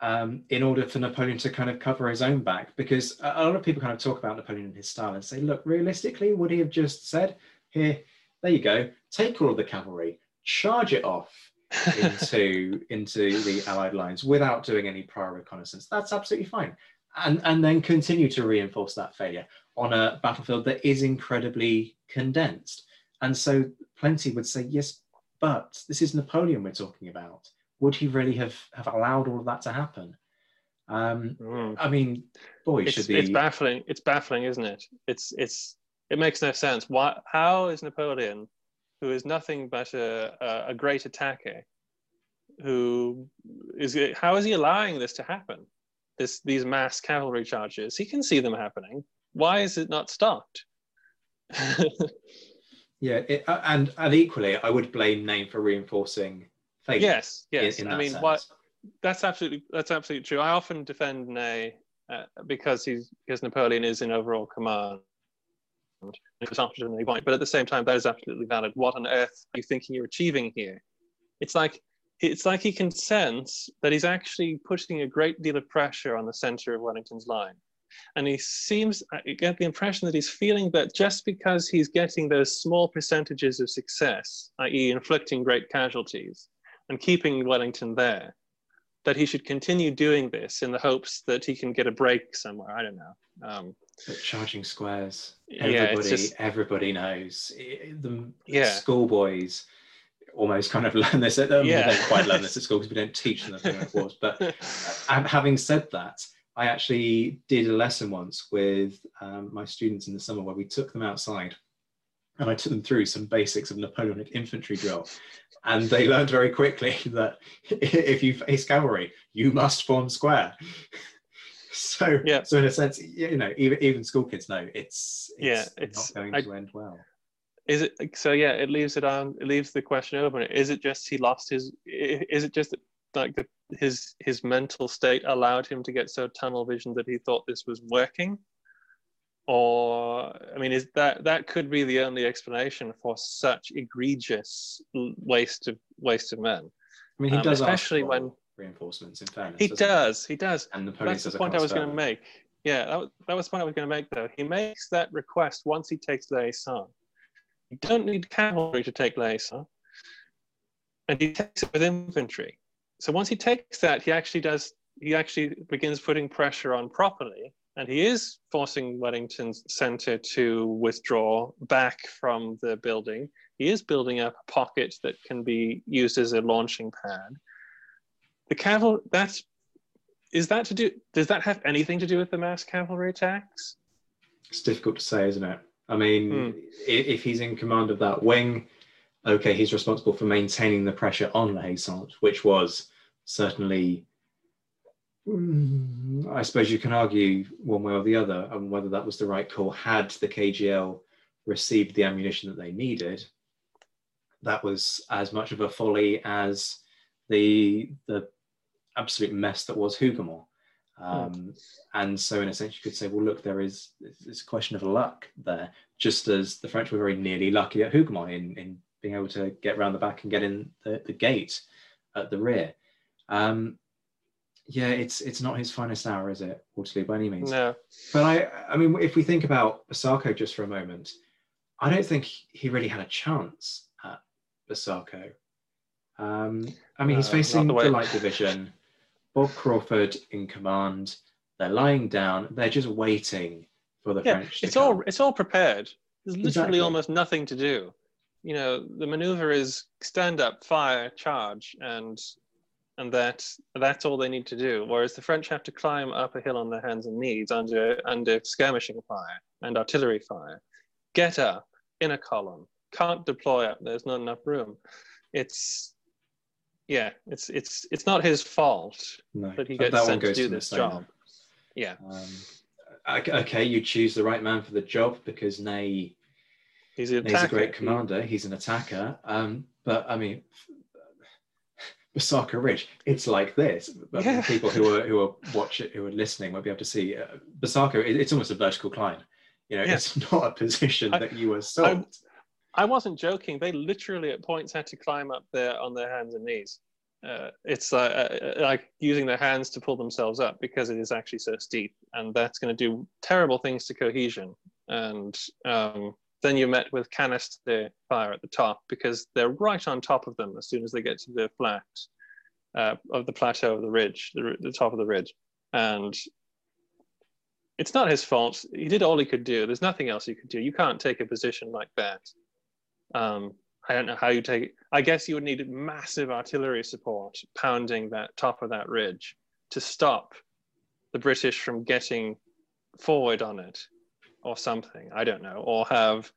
um, in order for Napoleon to kind of cover his own back. Because a a lot of people kind of talk about Napoleon and his style and say, look, realistically, would he have just said, here, there you go, take all of the cavalry, charge it off [LAUGHS] into into the Allied lines without doing any prior reconnaissance? That's absolutely fine. And, and then continue to reinforce that failure on a battlefield that is incredibly condensed. And so plenty would say, yes, but this is Napoleon we're talking about. Would he really have, have allowed all of that to happen? Um, mm. I mean, boy, it's, should the it's baffling. It's baffling, isn't it? It's it's it makes no sense. Why? How is Napoleon, who is nothing but a, a, a great attacker, who is how is he allowing this to happen? This these mass cavalry charges. He can see them happening. Why is it not stopped? [LAUGHS] yeah, it, uh, and and equally, I would blame Ney for reinforcing failure. yes, yes. in I mean? That's absolutely that's absolutely true. I often defend Ney uh, because he's because Napoleon is in overall command. It's not any point, but at the same time, that is absolutely valid. What on earth are you thinking you're achieving here? It's like it's like he can sense that he's actually putting a great deal of pressure on the center of Wellington's line, and he seems I get the impression that he's feeling that just because he's getting those small percentages of success, i.e., inflicting great casualties and keeping Wellington there, that he should continue doing this in the hopes that he can get a break somewhere. I don't know. Um, charging squares, Yeah, everybody, it's just- everybody knows. The Yeah. schoolboys almost kind of [LAUGHS] learn this. At, Yeah. They don't quite learn this at school because we don't teach them the of wars. But and [LAUGHS] having said that, I actually did a lesson once with um, my students in the summer where we took them outside and I took them through some basics of Napoleonic infantry drill. And they learned very quickly [LAUGHS] that if you face cavalry, you must form square. [LAUGHS] So, Yeah. so in a sense, you know, even even school kids know it's, it's Yeah, it's- not going I- to end well. is it so? Yeah, it leaves it on. It leaves the question open. Is it just he lost his? Is it just like the, his his mental state allowed him to get so tunnel vision that he thought this was working? Or I mean, is that that could be the only explanation for such egregious waste of waste of men? I mean, he Um, does especially when- reinforcements. In fairness, He does. He does. And Napoleon That's the point I was going to make. Yeah, that was, that was the point I was going to make, though. He makes that request once he takes Leisson. You don't need cavalry to take Leisson. And he takes it with infantry. So once he takes that, he actually does, he actually begins putting pressure on properly. And he is forcing Wellington's center to withdraw back from the building. He is building up a pocket that can be used as a launching pad. The cavalry, that's is that to do does that have anything to do with the mass cavalry attacks It's difficult to say, isn't it? I mean, i- if he's in command of that wing, okay, he's responsible for maintaining the pressure on La Haye-Sainte, which was certainly, Mm, I suppose you can argue one way or the other on whether that was the right call. Had the KGL received the ammunition that they needed, that was as much of a folly as the the absolute mess that was Hougoumont. Um, and so, in a sense, you could say, well, look, there is it's a question of luck there, just as the French were very nearly lucky at Hougoumont in, in being able to get round the back and get in the, the gate at the rear. Um, yeah, it's it's not his finest hour, is it, Waterloo, by any means? no But I, I mean, if we think about Busaco just for a moment, I don't think he really had a chance at Busaco. Um, I mean, he's not facing the the, light division, Bob Craufurd in command. They're lying down. They're just waiting for the yeah French. It's all it's all prepared there's literally Exactly. almost nothing to do you know the maneuver is stand up fire charge and and that that's all they need to do. Whereas the french have to climb up a hill on their hands and knees under under skirmishing fire and artillery fire. Get up in a column. Can't deploy up. There's not enough room. It's yeah it's it's it's not his fault no, that he gets that sent to do the this job. yeah. Um, okay, okay, you choose the right man for the job because Ney He's, He's a great commander. He's an attacker. Um, but I mean, Busaco Ridge, it's like this. But Yeah. people who are who are watching, who are listening, won't be able to see. Uh, Busaco, it, it's almost a vertical climb. You know, Yeah. it's not a position I- that you were sold. I wasn't joking. They literally at points had to climb up there on their hands and knees. Uh, it's uh, uh, like using their hands to pull themselves up because it is actually so steep, and that's going to do terrible things to cohesion. And um, then you're met with canister fire at the top because they're right on top of them as soon as they get to the flat uh, of the plateau of the ridge, the, the top of the ridge, and it's not his fault. He did all he could do. There's nothing else he could do. You can't take a position like that. Um, I don't know how you take it. I guess you would need massive artillery support pounding that top of that ridge to stop the British from getting forward on it or something. I don't know. Or have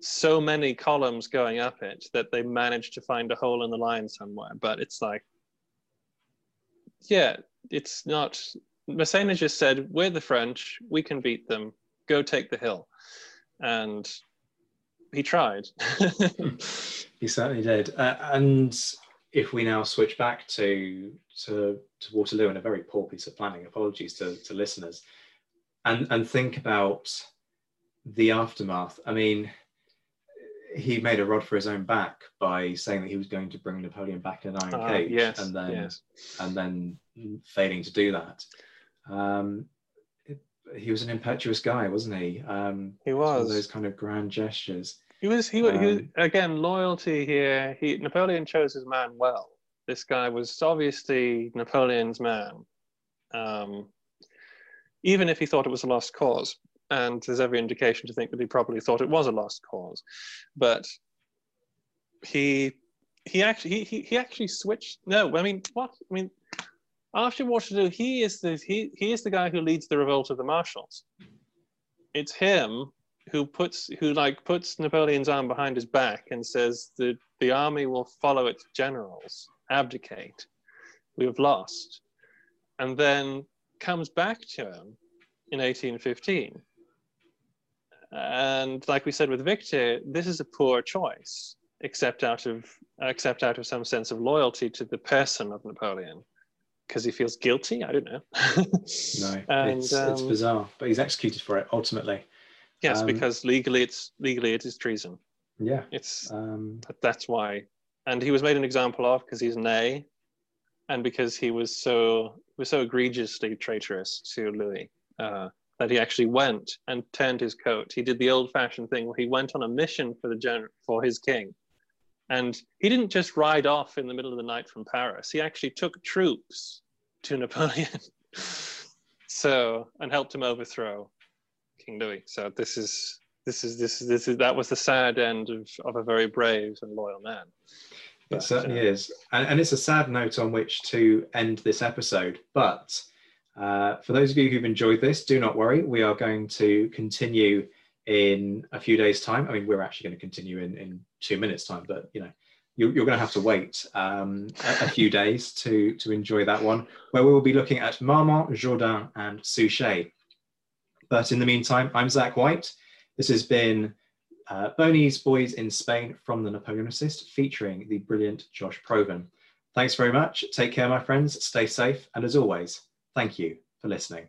so many columns going up it that they manage to find a hole in the line somewhere. But it's like, yeah, it's not. Massena just said, We're the French, we can beat them, go take the hill. And he tried. [LAUGHS] He certainly did. Uh, and if we now switch back to, to to Waterloo and a very poor piece of planning, apologies to, to listeners, and and think about the aftermath. I mean, he made a rod for his own back by saying that he was going to bring Napoleon back in an iron Ah, cage, yes, and then yes. and then failing to do that. Um, it- he was an impetuous guy, wasn't he? Um, He it's one of was. those kind of grand gestures. He was, he, wa- he was Um, again loyalty here. He Napoleon chose his man well. This guy was obviously Napoleon's man, um, even if he thought it was a lost cause. And there's every indication to think that he probably thought it was a lost cause, but he he actually he, he, actually switched. No, I mean what? I mean after Waterloo, he is the he he is the guy who leads the revolt of the marshals. It's him who puts who like puts Napoleon's arm behind his back and says that the army will follow its generals, abdicate. We have lost, and then comes back to him in 1815. And like we said with Victor, this is a poor choice, except out of except out of some sense of loyalty to the person of Napoleon, because he feels guilty. I don't know. [LAUGHS] No, [LAUGHS] And, it's, it's um, bizarre, but he's executed for it ultimately. yes, Um, because legally it's legally it is treason. Yeah. It's Um, That- That's why. And he was made an example of because he's an A, and because he was so was so egregiously traitorous to Louis uh, that he actually went and turned his coat. He did the old-fashioned thing where he went on a mission for the gen- for his king, and he didn't just ride off in the middle of the night from Paris. He actually took troops to Napoleon, [LAUGHS] so and helped him overthrow King Louis. So this is this is this is this is that was the sad end of, of a very brave and loyal man. It But, certainly uh, is. And, and it's a sad note on which to end this episode. But uh, for those of you who've enjoyed this, do not worry. We are going to continue in a few days' time. I mean, we're actually going to continue in, in two minutes' time, but you know, you, you're going to have to wait um, a, a few days to, to enjoy that one, where we will be looking at Marmont, Jourdan, and Suchet. But in the meantime, I'm Zack White. This has been uh, Boys in Spain from the Napoleonicist, featuring the brilliant Josh Provan. Thanks very much. Take care, my friends. Stay safe. And as always, thank you for listening.